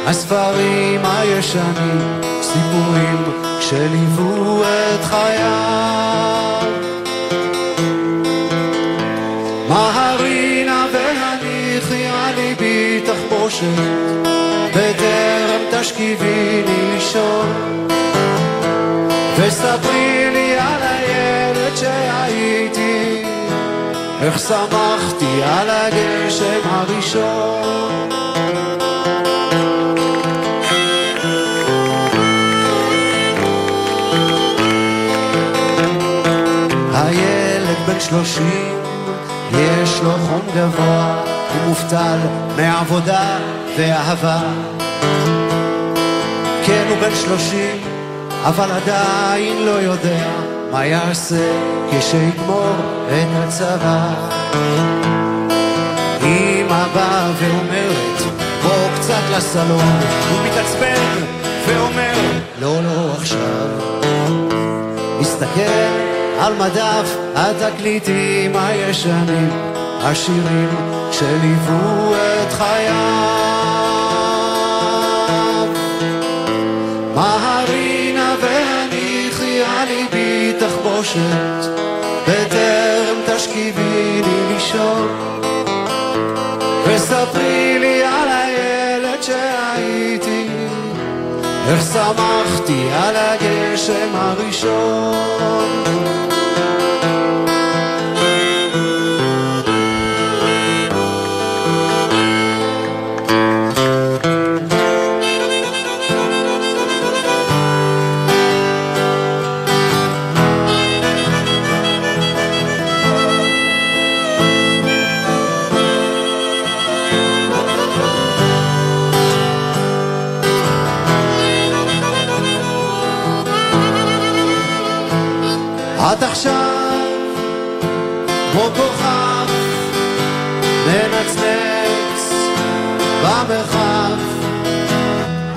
[SPEAKER 17] הספרים הישנים, סיפורים שליוו את חייו. מהרינה והניחי על ליבי תחבושת, בטרם תשכיביני לישון. וספרי לי על הילד שהייתי, איך שמחתי על הגשם הראשון. הילד בן שלושים, יש לו חום גבוה, הוא מובטל מעבודה ואהבה. כן, הוא בן שלושים, אבל עדיין לא יודע מה יעשה כשיגמור את הצבא. אמא באה ואומרת, בוא קצת לסלון, הוא מתעצבן ואומר, לא, לא עכשיו. מסתכל על מדף התקליטים הישנים, השירים שליוו את חייו. מהרינה תחבושת, בטרם תשכיביני לישון. וספרי לי על הילד שהייתי, איך שמחתי על הגשם הראשון.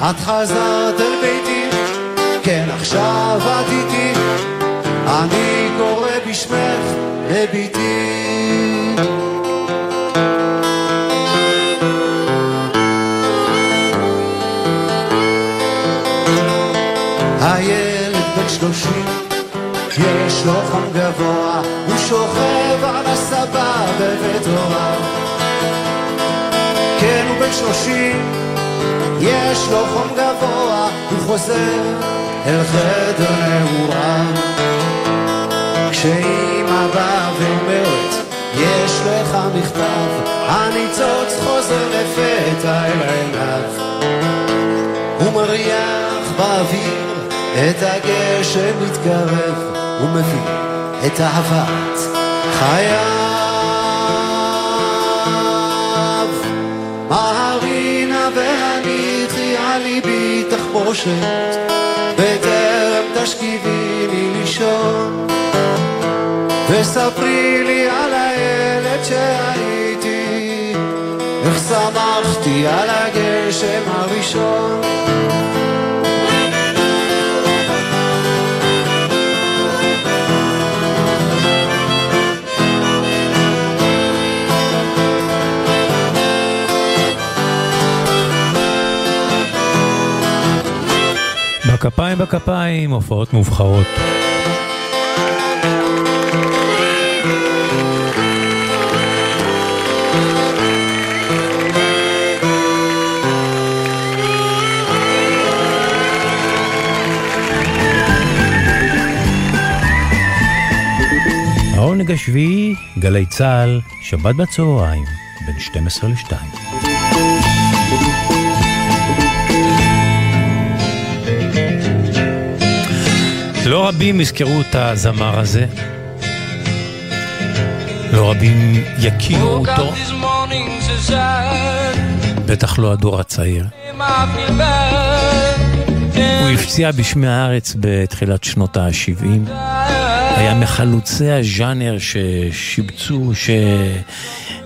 [SPEAKER 17] את חזרת אל ביתי, כן עכשיו את איתי אני קורא בשמך לביתי הילד בן שלושים יש לו חום גבוה, הוא שוכב על הספה בבית הוריו. כן, הוא בן שלושים, יש לו חום גבוה, הוא חוזר אל חדר נעוריו. כשאימא באה ואומרת, יש לך מכתב, הניצוץ חוזר לפתע אל עיניו. הוא מריח באוויר את הגשם מתקרב, הוא מביא את אהבת חייו. ליבי תחבושת, בטרם תשכיביני לישון. וספרי לי על הילד שהייתי, איך שמחתי על הגשם הראשון.
[SPEAKER 5] בכפיים בכפיים, הופעות מובחרות. העונג השביעי, גלי צה"ל, שבת בצהריים, בין 12 ל-2. לא רבים יזכרו את הזמר הזה, לא רבים יכירו אותו, בטח לא הדור הצעיר. הוא הפציע בשמי הארץ בתחילת שנות ה-70. היה מחלוצי הז'אנר ששיבצו, ש...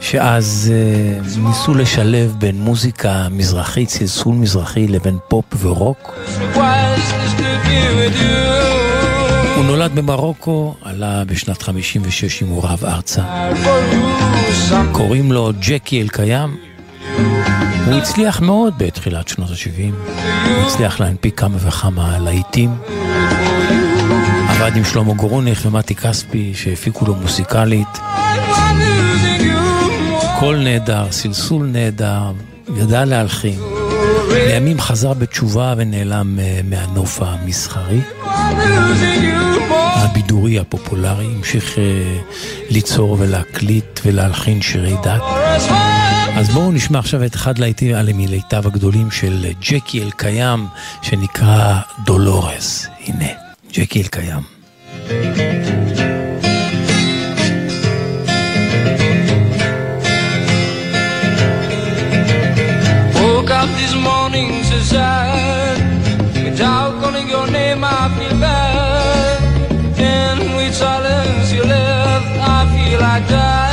[SPEAKER 5] שאז uh, ניסו לשלב בין מוזיקה מזרחית, צלצול מזרחי, לבין פופ ורוק. הוא נולד במרוקו, עלה בשנת 56 עם הוריו ארצה. קוראים לו ג'קי אלקיים. הוא הצליח מאוד בתחילת שנות ה-70. הוא הצליח להנפיק כמה וכמה להיטים. עבד עם שלמה גורוניך ומתי כספי שהפיקו לו מוסיקלית. קול נהדר, סלסול נהדר, ידע להלחין. לימים חזר בתשובה ונעלם אה, מהנוף המסחרי. הבידורי הפופולרי, המשיך אה, ליצור ולהקליט ולהלחין שירי דת. אז בואו נשמע עכשיו את אחד להיטים על מליטיו הגדולים של ג'קי אלקיים, שנקרא דולורס. הנה, ג'קי אלקיים.
[SPEAKER 18] Up this morning so sad. Without calling your name, I feel bad. God.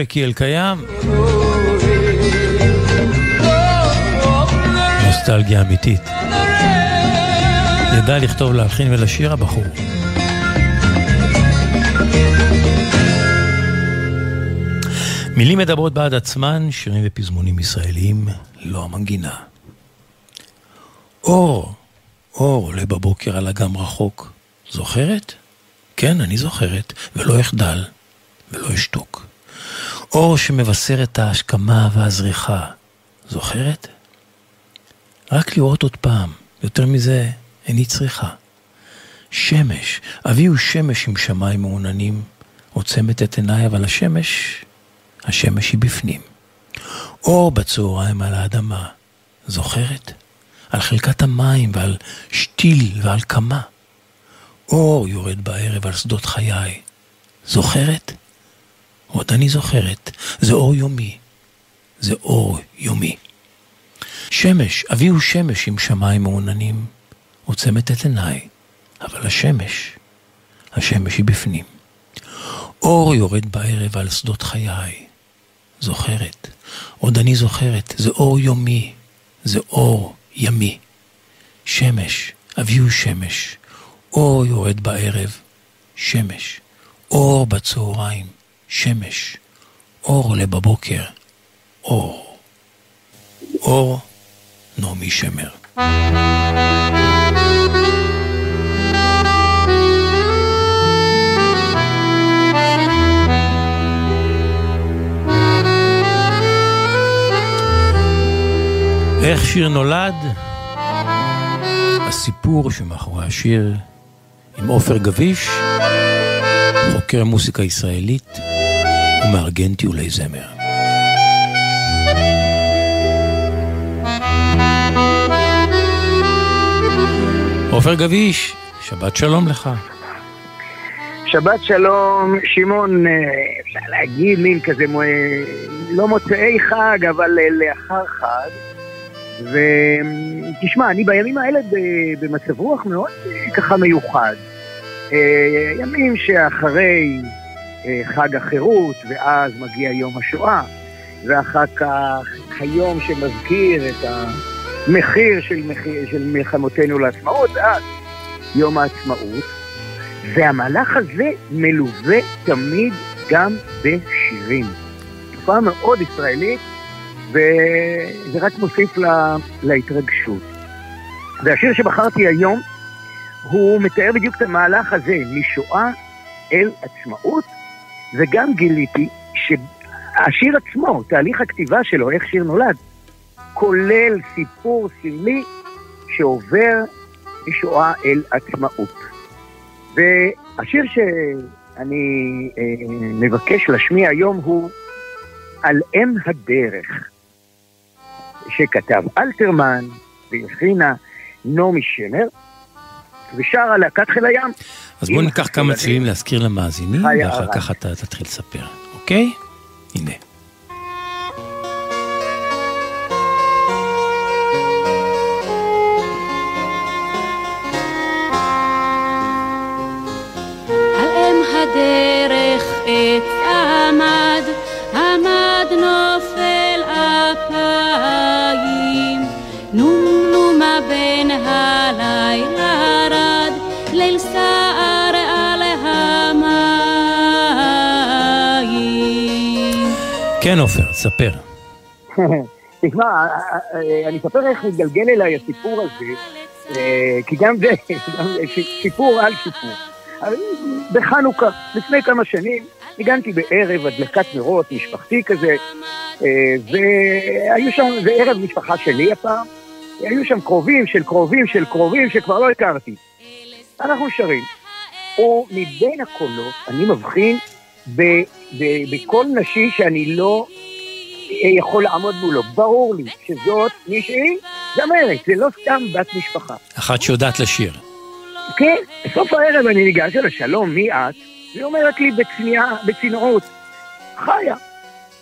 [SPEAKER 5] ג'קי אלקיים. נוסטלגיה אמיתית. ידע לכתוב, להלחין ולשיר הבחור. מילים מדברות בעד עצמן, שירים ופזמונים ישראליים, לא המנגינה. אור, אור עולה בבוקר על אגם רחוק. זוכרת? כן, אני זוכרת, ולא אחדל, ולא אשתוק. אור שמבשר את ההשכמה והזריחה. זוכרת? רק לראות עוד פעם, יותר מזה איני צריכה. שמש, אבי הוא שמש עם שמיים מעוננים, עוצמת את עיניי, אבל השמש, השמש היא בפנים. אור בצהריים על האדמה, זוכרת? על חלקת המים ועל שתיל ועל קמה. אור יורד בערב על שדות חיי, זוכרת? עוד אני זוכרת, זה אור יומי, זה אור יומי. שמש, אבי הוא שמש עם שמיים מעוננים, עוצמת את עיניי, אבל השמש, השמש היא בפנים. אור יורד בערב על שדות חיי, זוכרת, עוד אני זוכרת, זה אור יומי, זה אור ימי. שמש, אבי הוא שמש, אור יורד בערב, שמש, אור בצהריים, שמש, אור עולה בבוקר, אור. אור נעמי שמר. איך שיר נולד? הסיפור שמאחורי השיר עם עופר גביש, חוקר מוסיקה ישראלית ומארגן טיולי זמר. עופר גביש, שבת שלום לך.
[SPEAKER 19] שבת שלום, שמעון, אה, אפשר להגיד מין כזה, לא מוצאי חג, אבל אה, לאחר חג. ותשמע, אני בימים האלה במצב רוח מאוד אה, ככה מיוחד. ימים שאחרי חג החירות, ואז מגיע יום השואה, ואחר כך היום שמזכיר את המחיר של, מחיר, של מלחמותינו לעצמאות, ואז יום העצמאות. והמהלך הזה מלווה תמיד גם בשירים. תופעה מאוד ישראלית, וזה רק מוסיף לה, להתרגשות. והשיר שבחרתי היום, הוא מתאר בדיוק את המהלך הזה, משואה אל עצמאות, וגם גיליתי שהשיר עצמו, תהליך הכתיבה שלו, איך שיר נולד, כולל סיפור סמלי שעובר משואה אל עצמאות. והשיר שאני אה, מבקש להשמיע היום הוא על אם הדרך, שכתב אלתרמן והלחינה נעמי שמר, ושרה להקת חיל הים.
[SPEAKER 5] אז בואו ניקח כמה צלילים להזכיר למאזינים, ואחר. כך אתה תתחיל לספר, אוקיי? הנה. כן, עופר, ספר.
[SPEAKER 19] תשמע, אה, אה, אני אספר איך מתגלגל אליי הסיפור הזה, אה, כי גם זה, סיפור על סיפור. בחנוכה, לפני כמה שנים, ניגנתי בערב הדלקת נרות משפחתי כזה, אה, והיו שם, זה ערב משפחה שלי הפעם, היו שם קרובים של קרובים של קרובים שכבר לא הכרתי. אנחנו שרים. ומבין הקולות אני מבחין ב- בקול נשי שאני לא יכול לעמוד מולו. ברור לי שזאת מישהי זמרת, זה לא סתם בת משפחה.
[SPEAKER 5] אחת שיודעת לשיר.
[SPEAKER 19] כן, בסוף הערב אני ניגש אליה, שלום, מי את? והיא אומרת לי בצניעה, בצנעות, חיה.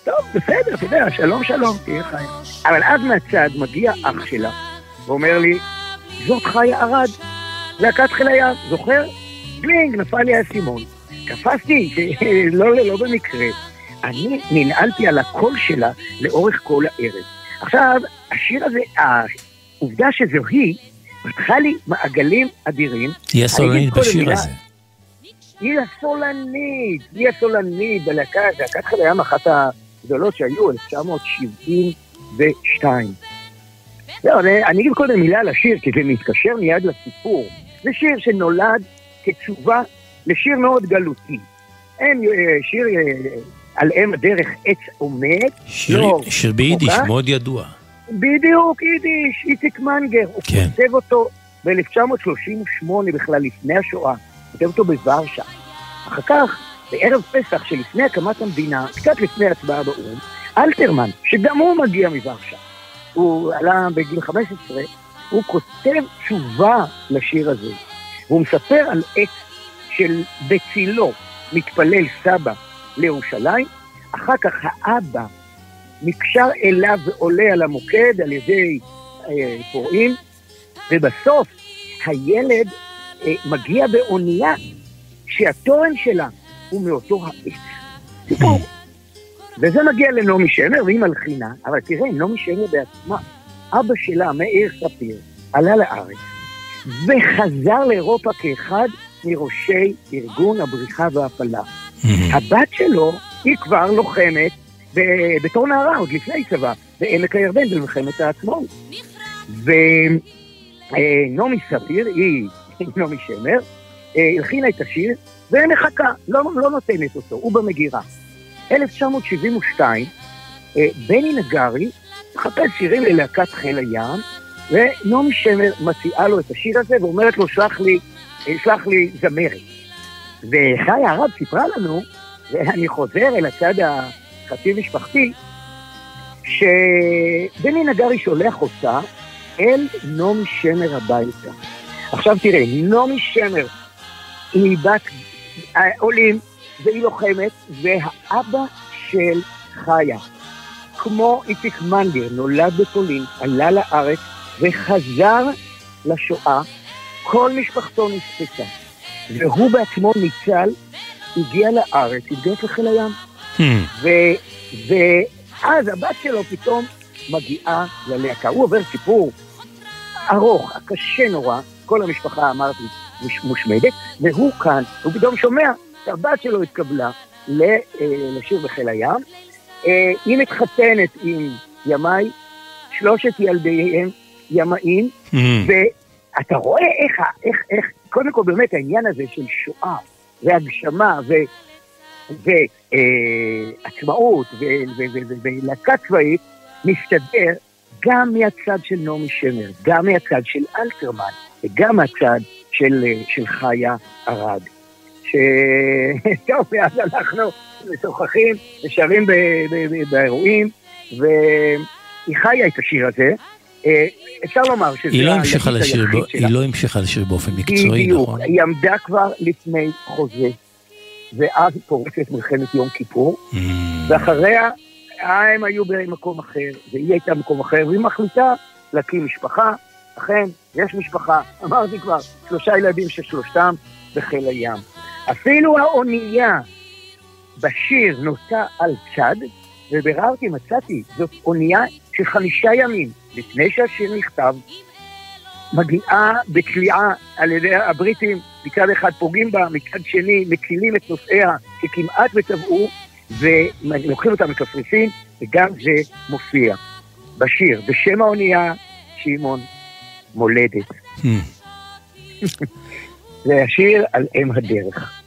[SPEAKER 19] טוב, בסדר, אתה יודע, שלום שלום, תהיה חיה. אבל אז מהצד מגיע אח שלה, ואומר לי, זאת חיה ארד, להקת חיל הים, זוכר? בלינג, נפל לי האסימון. קפצתי, לא, לא במקרה. אני ננעלתי על הקול שלה לאורך כל הערב. עכשיו, השיר הזה, העובדה שזו היא, פתחה לי מעגלים אדירים.
[SPEAKER 5] היא הסולנית בשיר
[SPEAKER 19] מילה-
[SPEAKER 5] הזה.
[SPEAKER 19] היא הסולנית, היא הסולנית בלהקה, להקת חיל הים אחת הגדולות שהיו, 1972. לא, אני אני אגיד קודם מילה על השיר, כי זה מתקשר מיד לסיפור. זה שיר שנולד כתשובה לשיר מאוד גלותי. אין אה, שיר אה, על אם הדרך עץ עומד.
[SPEAKER 5] שיר-
[SPEAKER 19] לא
[SPEAKER 5] שיר ביידיש. מאוד ידוע.
[SPEAKER 19] בדיוק, יידיש, איציק מנגר. הוא
[SPEAKER 5] כן.
[SPEAKER 19] כותב אותו ב-1938, בכלל לפני השואה. כותב אותו בוורשה. אחר כך, בערב פסח שלפני הקמת המדינה, קצת לפני הצבעה באו"ם, אלתרמן, שגם הוא מגיע מוורשה, הוא עלה בגיל 15, הוא כותב תשובה לשיר הזה. והוא מספר על עץ של בצילו מתפלל סבא לירושלים, אחר כך האבא נקשר אליו ועולה על המוקד על ידי אה, פורעים, ובסוף הילד אה, מגיע באונייה שהתורן שלה הוא מאותו העץ. וזה מגיע לנעמי שמר, והיא מלחינה, אבל תראה, נעמי שמר בעצמה, אבא שלה, מאיר ספיר, עלה לארץ, וחזר לאירופה כאחד מראשי ארגון הבריחה וההפלה. הבת שלו היא כבר לוחמת בתור נערה, עוד לפני צבא, בעמק הירדן במלחמת העצמאות. ונעמי ספיר, היא נעמי שמר, אה, הלחינה את השיר ומחכה, לא, לא נותנת אותו, הוא במגירה. 1972, אה, בני נגרי מחפש שירים ללהקת חיל הים, ונעמי שמר מציעה לו את השיר הזה ואומרת לו, שלח לי, שלח לי זמרת. וחיה הרב סיפרה לנו, ואני חוזר אל הצד החצי משפחתי, שבני נגרי שולח אותה אל נעמי שמר הביתה. עכשיו תראה, נעמי שמר היא בת עולים, והיא לוחמת, והאבא של חיה, כמו איציק מנגר, נולד בפולין, עלה לארץ וחזר לשואה, כל משפחתו נספתה. והוא בעצמו ניצל, הגיע לארץ, התגייס לחיל הים. ו, ואז הבת שלו פתאום מגיעה ללהקה. הוא עובר סיפור ארוך, קשה נורא, כל המשפחה, אמרתי, מוש- מושמדת, והוא כאן, הוא פתאום שומע שהבת שלו התקבלה אה, לשיר בחיל הים. אה, היא מתחתנת עם ימאי, שלושת ילדיהם ימאים, ואתה רואה איך, איך, איך, קודם כל באמת העניין הזה של שואה והגשמה. ועצמאות ולהקה צבאית מסתדר גם מהצד של נעמי שמר, גם מהצד של אלתרמן וגם מהצד של, אה, של חיה ארד. ש... טוב, ואז אנחנו משוחחים ושרים באירועים, והיא חיה את השיר הזה. אה, אפשר לומר שזה
[SPEAKER 5] היא לא המשיכה לשיר. היא לא המשיכה לשיר באופן מקצועי,
[SPEAKER 19] בדיוק,
[SPEAKER 5] נכון?
[SPEAKER 19] היא עמדה כבר לפני חוזה, ואז פורצת מלחמת יום כיפור,
[SPEAKER 5] Mm.
[SPEAKER 19] ואחריה הם היו במקום אחר, והיא הייתה במקום אחר, והיא מחליטה להקים משפחה, אכן, יש משפחה, אמרתי כבר, שלושה ילדים ששלושתם בחיל הים. אפילו האונייה בשיר נוטה על צד, וביררתי, מצאתי, זאת אונייה של חמישה ימים לפני שהשיר נכתב, מגיעה בקליעה על ידי הבריטים, מצד אחד פוגעים בה, מצד שני מצילים את נוסעיה שכמעט וטבעו, ולוקחים אותם לקפריסין, וגם זה מופיע בשיר, בשם האונייה, שמעון, מולדת. זה השיר על אם הדרך,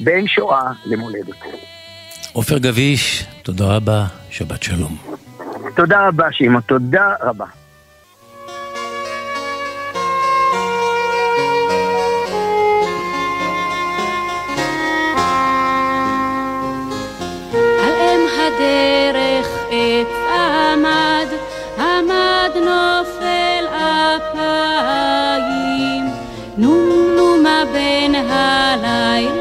[SPEAKER 19] בין שואה למולדת.
[SPEAKER 5] עופר גביש, תודה רבה, שבת שלום.
[SPEAKER 19] תודה רבה, שמעון, תודה רבה.
[SPEAKER 20] על אם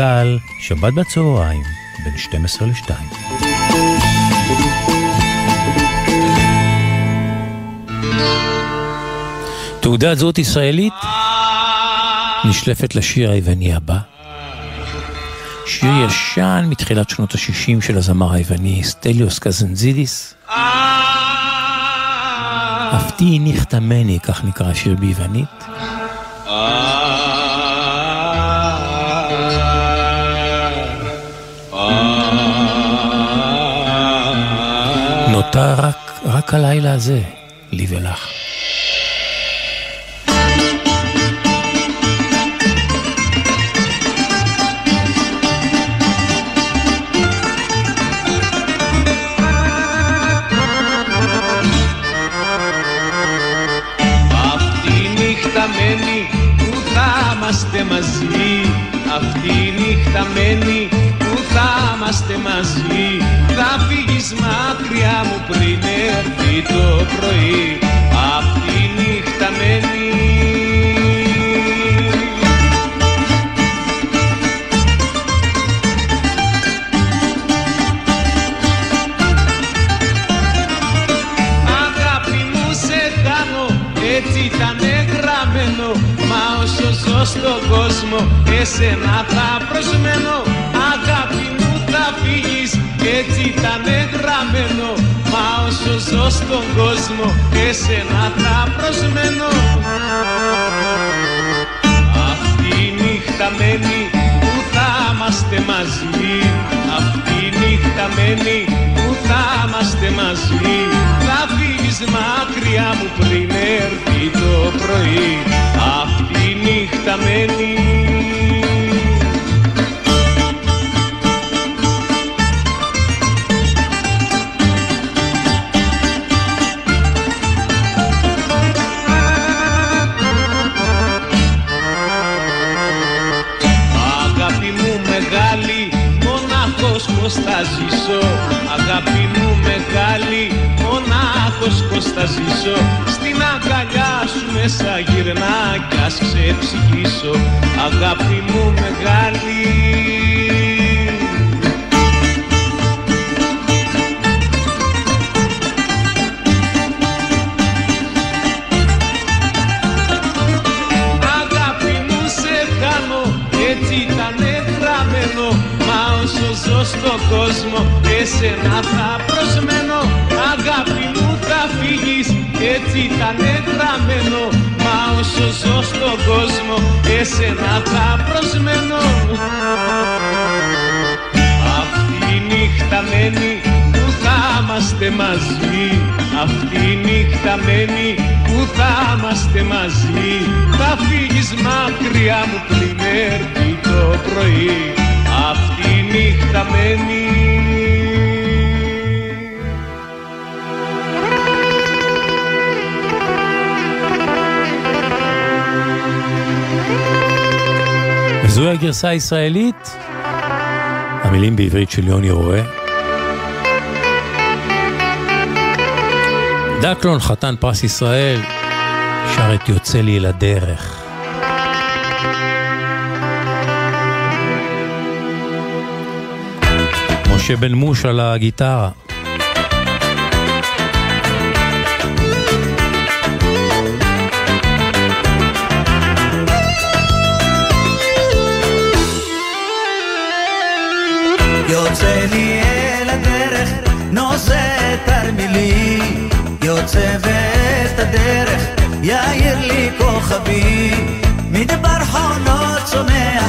[SPEAKER 5] צה"ל, שבת בצהריים, בין 12 ל-2. תעודת זהות ישראלית נשלפת לשיר היווני הבא. שיר ישן מתחילת שנות ה-60 של הזמר היווני סטליוס קזנזידיס. אפתי ניחתמני, כך נקרא השיר ביוונית. נותר רק, רק הלילה הזה, לי ולך.
[SPEAKER 21] Ζω στον κόσμο, εσένα θα προσμένω. Αυτή η νύχτα μένει που θα είμαστε μαζί. Αυτή η νύχτα μένει που θα είμαστε μαζί. Θα φύγεις μακριά μου πριν έρθει το πρωί. Αυτή η νύχτα μένει πως θα ζήσω. Στην αγκαλιά σου μέσα γυρνά κι ας ξεψυχήσω. Αγάπη μου μεγάλη. Κόσμο εσένα θα προσμένω. Αγάπη έτσι ήταν γραμμένο Μα όσο ζω στον κόσμο, εσένα θα προσμένω. Αυτή η νύχτα μένει που θα είμαστε μαζί. Αυτή η νύχτα μένει που θα είμαστε μαζί. Θα φύγεις μακριά μου πριν έρθει το πρωί. Αυτή η νύχτα μένει
[SPEAKER 5] וזוהי הגרסה הישראלית, המילים בעברית של יוני רואה. דקלון, חתן פרס ישראל, שר את יוצא לי לדרך. משה בן מוש על הגיטרה.
[SPEAKER 22] תרמילי, יוצא ואת הדרך, יאיר לי כוכבי, מדבר חונות צומח,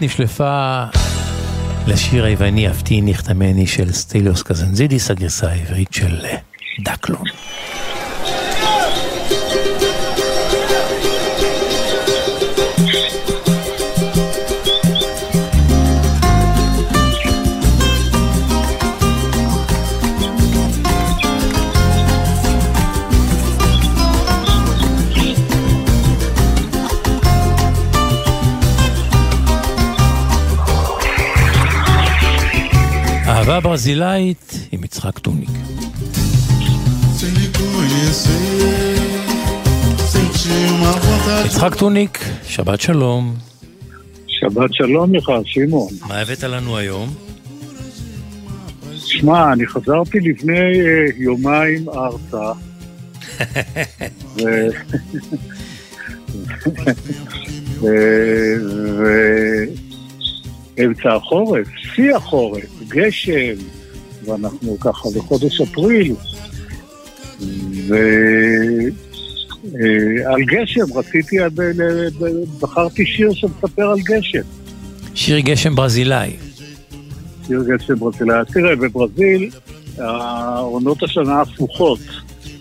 [SPEAKER 5] ישראלית נשלפה לשיר היווני "אפתי נחתמני" של סטיליוס קזנזידיס, הגרסה העברית ברזילאית עם יצחק טוניק. יצחק טוניק, שבת שלום.
[SPEAKER 23] שבת שלום לך, שמעון.
[SPEAKER 5] מה הבאת לנו היום?
[SPEAKER 23] שמע, אני חזרתי לפני אה, יומיים ארצה. ואמצע החורף, שיא החורף, גשם, ואנחנו ככה בחודש אפריל. ועל גשם, רציתי, ב- בחרתי שיר שמספר על גשם.
[SPEAKER 5] שיר גשם ברזילאי.
[SPEAKER 23] שיר גשם ברזילאי. תראה, בברזיל העונות השנה הפוכות.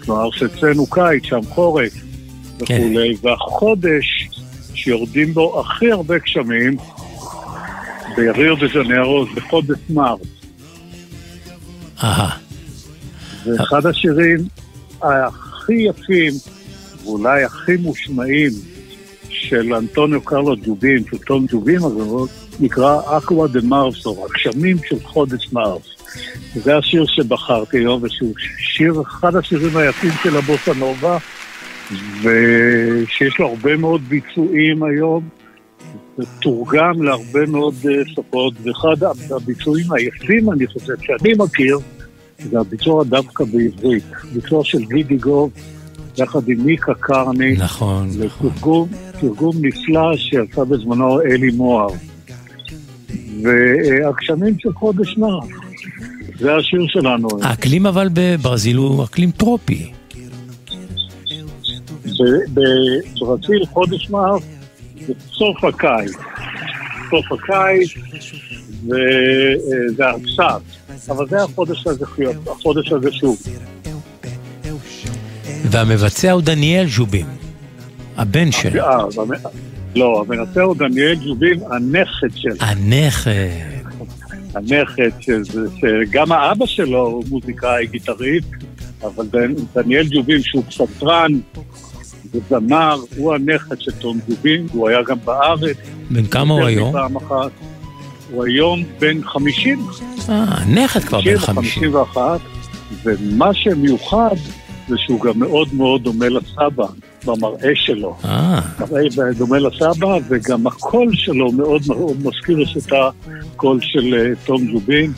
[SPEAKER 23] כלומר, שאצלנו קיץ, שם חורף וכולי, והחודש שיורדים בו הכי הרבה גשמים, בריו דה ז'נרו, זה חודש מרס.
[SPEAKER 5] אהה.
[SPEAKER 23] זה אחד השירים הכי יפים, ואולי הכי מושמעים, של אנטוניו קרלו ג'ובים, של תום ג'ובים, אז הוא נקרא אקווה דה מרסו, הגשמים של חודש מרס. זה השיר שבחרתי היום, ושהוא שיר, אחד השירים היפים של הבוסה נובה, ושיש לו הרבה מאוד ביצועים היום, ותורגם להרבה מאוד אה, שפות, ואחד הביצועים היפים, אני חושב, שאני מכיר, זה הביצוע דווקא בעברית. ביצוע של גידי גוב, יחד עם מיקה קרני.
[SPEAKER 5] נכון,
[SPEAKER 23] נכון. תרגום, תרגום נפלא שעשה בזמנו אלי מוהר. והגשמים של חודש מרס. זה השיר שלנו.
[SPEAKER 5] האקלים אבל בברזיל הוא אקלים טרופי.
[SPEAKER 23] בברזיל חודש זה סוף הקיץ. סוף הקיץ, וזה עכשיו. אבל זה החודש הזה, החודש הזה שוב.
[SPEAKER 5] והמבצע הוא דניאל ז'ובים, הבן שלו.
[SPEAKER 23] אה, לא, המנצח הוא דניאל ג'ובים, הנכד שלו.
[SPEAKER 5] הנכד.
[SPEAKER 23] הנכד, שגם האבא שלו הוא מוזיקאי, גיטריסט, אבל דניאל ג'ובין, שהוא פסנתרן וזמר, הוא הנכד של תום ג'ובין, הוא היה גם בארץ.
[SPEAKER 5] בן כמה הוא היום?
[SPEAKER 23] מפעם אחת. הוא היום בן 50.
[SPEAKER 5] אה, נכד כבר בן 50.
[SPEAKER 23] 51, ומה שמיוחד זה שהוא גם מאוד מאוד דומה לסבא במראה שלו.
[SPEAKER 5] אה,
[SPEAKER 23] דומה לסבא, וגם הקול שלו מאוד מאוד מזכיר את הקול של אה, תום ג'ובים,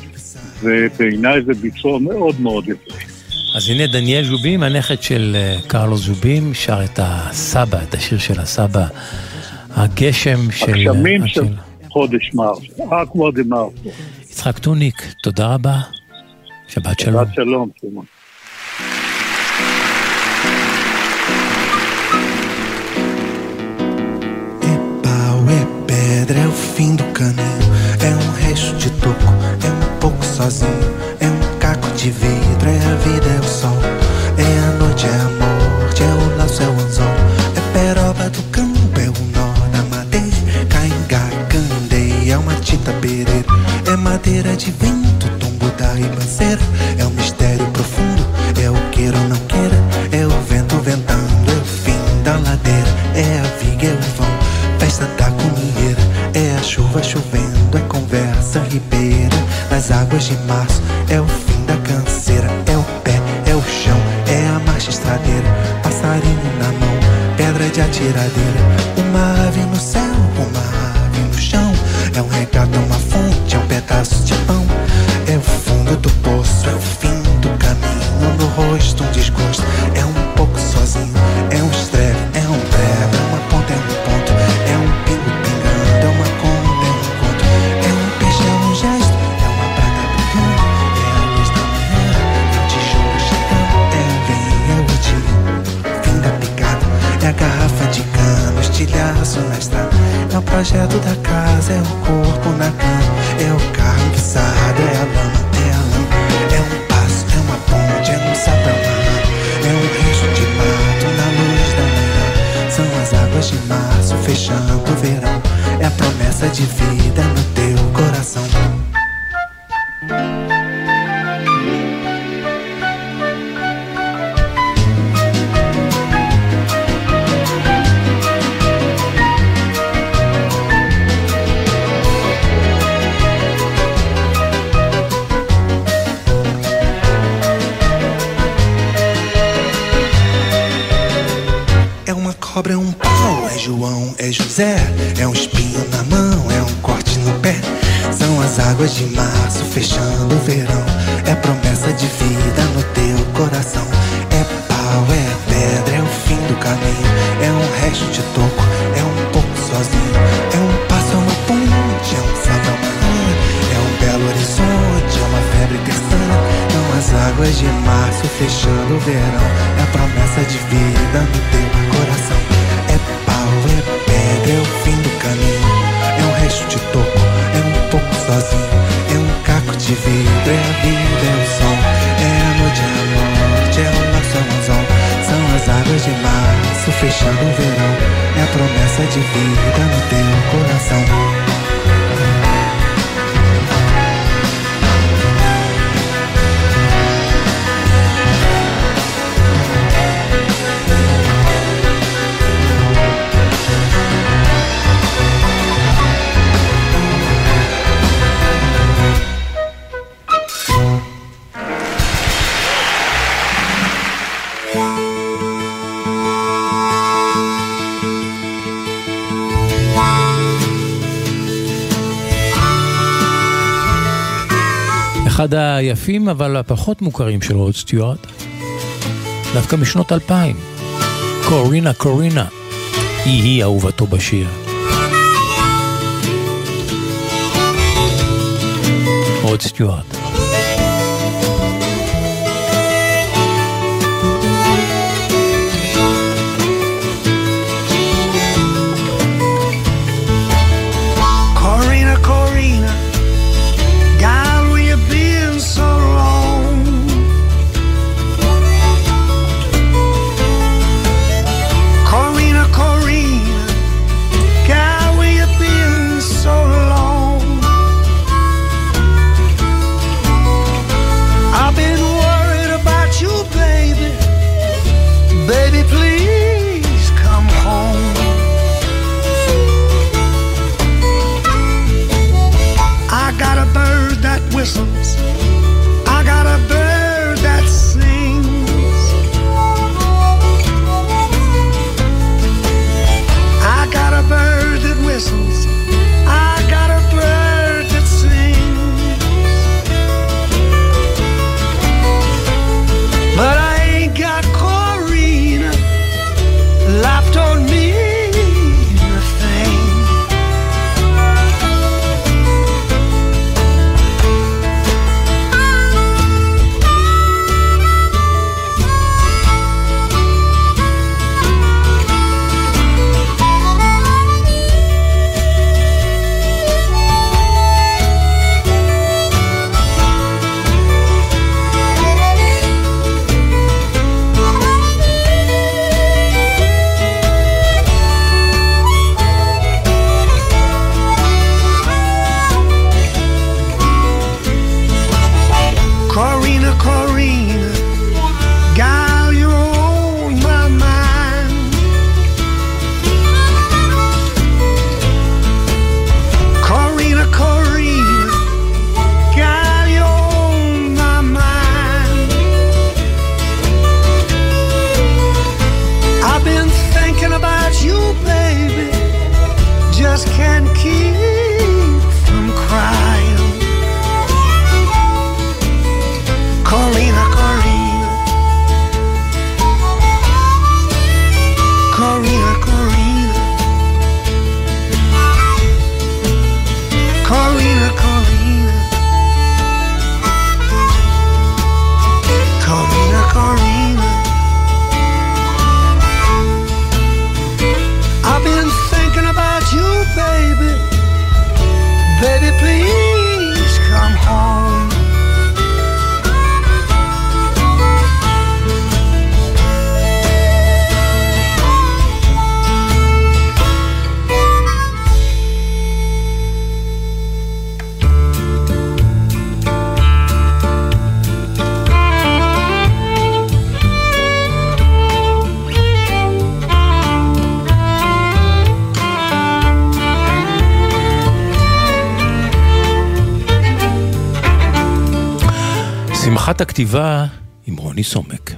[SPEAKER 23] ובעיניי זה ביצוע מאוד מאוד יפה.
[SPEAKER 5] אז הנה דניאל ז'ובים, הנכד של אה, קרלוס ז'ובים, שר את הסבא, את השיר של הסבא, הגשם של...
[SPEAKER 23] הגשמים
[SPEAKER 5] אה,
[SPEAKER 23] של חודש מרס, Águas de Março.
[SPEAKER 5] יצחק טוניק, תודה רבה. שבת שלום.
[SPEAKER 23] שבת שלום, שמעון.
[SPEAKER 24] É o fim do caminho. É um resto de toco, é um pouco sozinho. De vidro, é a vida, é o sol. É a noite, é a morte, é o laço, é o anzol. É peroba do campo, é o nó da madeira. Caingá, candeia, é uma tinta pereira. É madeira de vento, tombo da ribanceira. É um mistério profundo, é o queira ou não queira. É o vento ventando, é o fim da ladeira. É a viga, é o vão, festa da comieira. É a chuva chovendo, é conversa ribeira. Nas águas de março, é o fim da canseira. É o pé, é o chão, é a marcha estradeira. Passarinho na mão, pedra de atiradeira. Uma ave no céu, uma ave no chão. É um regato, é uma O projeto da casa, é o corpo na cama. É o carro guiçado, é a lama, é a lama. É um passo, é uma ponte, é um rã. É um resto de mato na luz da manhã. São as águas de março fechando o verão. É a promessa de vida É. É um espinho na mão, é um corte no pé. São as águas de março fechando o verão.
[SPEAKER 5] היפים אבל הפחות מוכרים של רוד סטיוארט, דווקא משנות 2000. קורינה קורינה, היא-היא אהובתו בשיר. רוד סטיוארט. הכתיבה עם רוני סומק.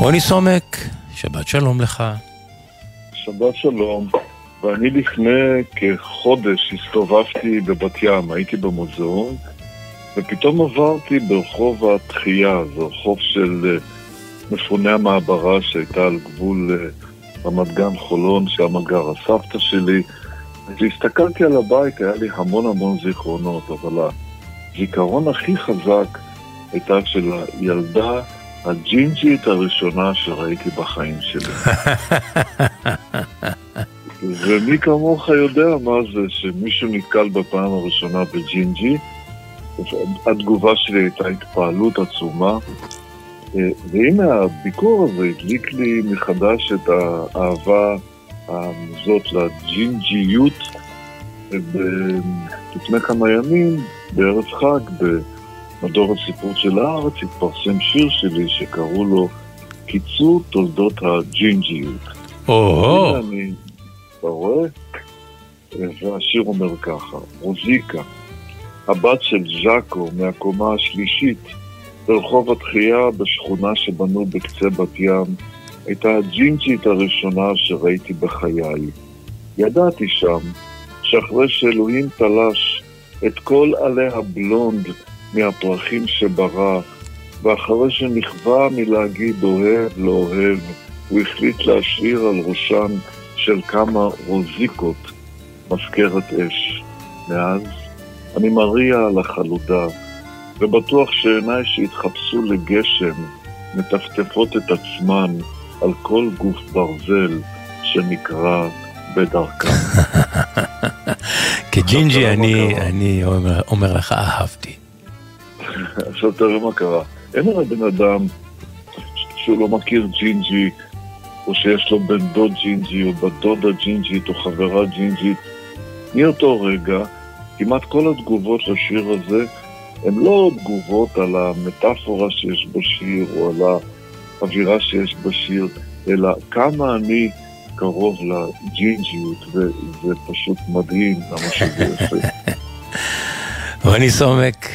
[SPEAKER 5] רוני סומק, שבת שלום לך.
[SPEAKER 25] שבת שלום. ואני לפני כחודש הסתובבתי בבת ים, הייתי במוזיאון, ופתאום עברתי ברחוב התחייה, זה רחוב של אה, מפוני המעברה שהייתה על גבול אה, רמת גן חולון, שם גרה סבתא שלי. והסתכלתי על הבית, היה לי המון המון זיכרונות, אבל הזיכרון הכי חזק הייתה של הילדה הג'ינג'ית הראשונה שראיתי בחיים שלי. ומי כמוך יודע מה זה שמישהו נתקל בפעם הראשונה בג'ינג'י. התגובה שלי הייתה התפעלות עצומה. אה, והנה הביקור הזה הדליק לי מחדש את האהבה הזאת לג'ינג'יות. לפני כמה ימים, בערב חג, במדור הספרות של הארץ, התפרסם שיר שלי שקראו לו קיצור תולדות הג'ינג'יות.
[SPEAKER 5] או-הו.
[SPEAKER 25] אני, אתה רואה? והשיר אומר ככה, רוזיקה, הבת של ז'אקו מהקומה השלישית ברחוב התחייה בשכונה שבנו בקצה בת ים, הייתה הג'ינג'ית הראשונה שראיתי בחיי. ידעתי שם שאחרי שאלוהים תלש את כל עלי הבלונד מהפרחים שברא, ואחרי שנכווה מלהגיד אוהב לא אוהב, הוא החליט להשאיר על ראשן של כמה רוזיקות מזכרת אש. מאז אני מריע על החלודה, ובטוח שעיניי שהתחפשו לגשם מטפטפות את עצמן על כל גוף ברזל שנקרא בדרכם.
[SPEAKER 5] כג'ינג'י אני, אני אומר, אומר לך אהבתי.
[SPEAKER 25] עכשיו תראה מה קרה. אין הרי בן אדם שהוא לא מכיר ג'ינג'י, או שיש לו בן דוד ג'ינג'י, או בת דודה ג'ינג'ית, או חברה ג'ינג'ית. מאותו רגע, כמעט כל התגובות לשיר הזה הן לא תגובות על המטאפורה שיש בשיר, או על האווירה שיש בשיר, אלא כמה אני קרוב לג'ינג'יות, וזה פשוט מדהים כמה שזה יפה.
[SPEAKER 5] רוני סומק,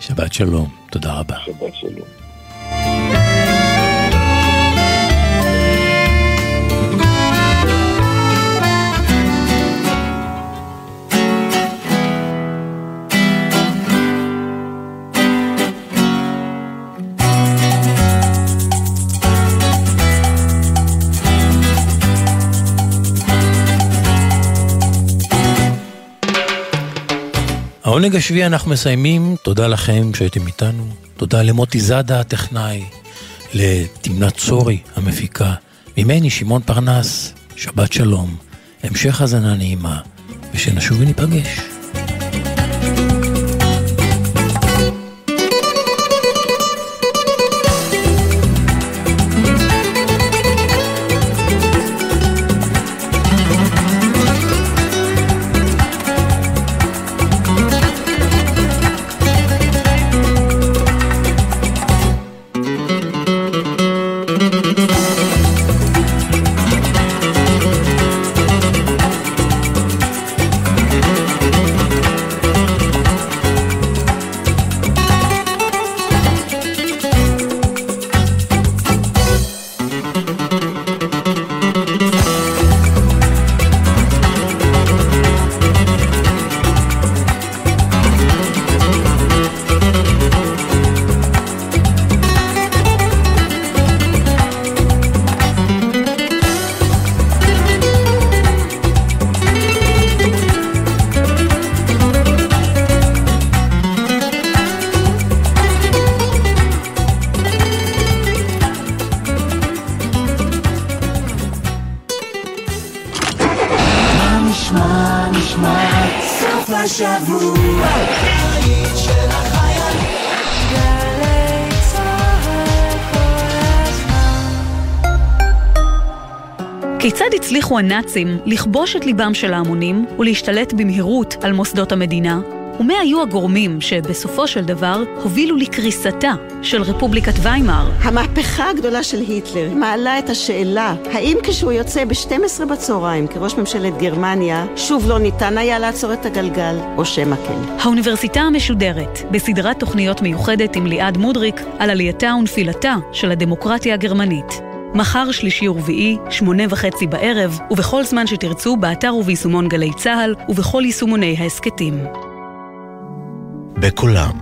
[SPEAKER 5] שבת שלום, תודה רבה.
[SPEAKER 25] שבת שלום.
[SPEAKER 5] העונג השביעי אנחנו מסיימים, תודה לכם שהייתם איתנו, תודה למוטי זאדה הטכנאי, לתמנת צורי המפיקה, ממני שמעון פרנס, שבת שלום, המשך האזנה נעימה, ושנשוב וניפגש.
[SPEAKER 26] הנאצים לכבוש את ליבם של ההמונים ולהשתלט במהירות על מוסדות המדינה? ומה היו הגורמים שבסופו של דבר הובילו לקריסתה של רפובליקת ויימאר?
[SPEAKER 27] המהפכה הגדולה של היטלר מעלה את השאלה, האם כשהוא יוצא ב-12 בצהריים כראש ממשלת גרמניה, שוב לא ניתן היה לעצור את הגלגל, או שמא כן?
[SPEAKER 26] האוניברסיטה המשודרת, בסדרת תוכניות מיוחדת עם ליעד מודריק על עלייתה ונפילתה של הדמוקרטיה הגרמנית. מחר שלישי ורביעי, שמונה וחצי בערב, ובכל זמן שתרצו, באתר וביישומון גלי צה"ל, ובכל יישומוני ההסכתים.
[SPEAKER 28] בקולם,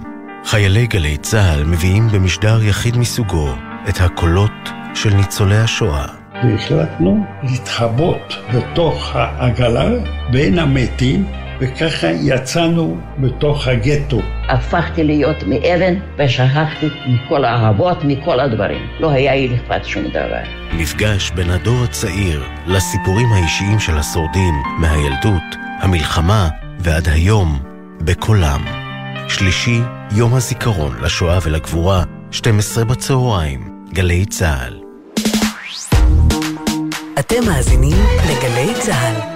[SPEAKER 28] חיילי גלי צה"ל מביאים במשדר יחיד מסוגו את הקולות של ניצולי השואה.
[SPEAKER 8] והחלטנו להתחבות בתוך העגלה בין המתים, וככה יצאנו בתוך הגטו.
[SPEAKER 29] הפכתי להיות מאבן ושכחתי מכל האהבות, מכל הדברים. לא היה לי אכפת שום דבר.
[SPEAKER 28] מפגש בין הדור הצעיר לסיפורים האישיים של השורדים מהילדות, המלחמה ועד היום, בקולם. שלישי, יום הזיכרון לשואה ולגבורה, 12 בצהריים, גלי צה"ל.
[SPEAKER 2] אתם מאזינים לגלי צה"ל.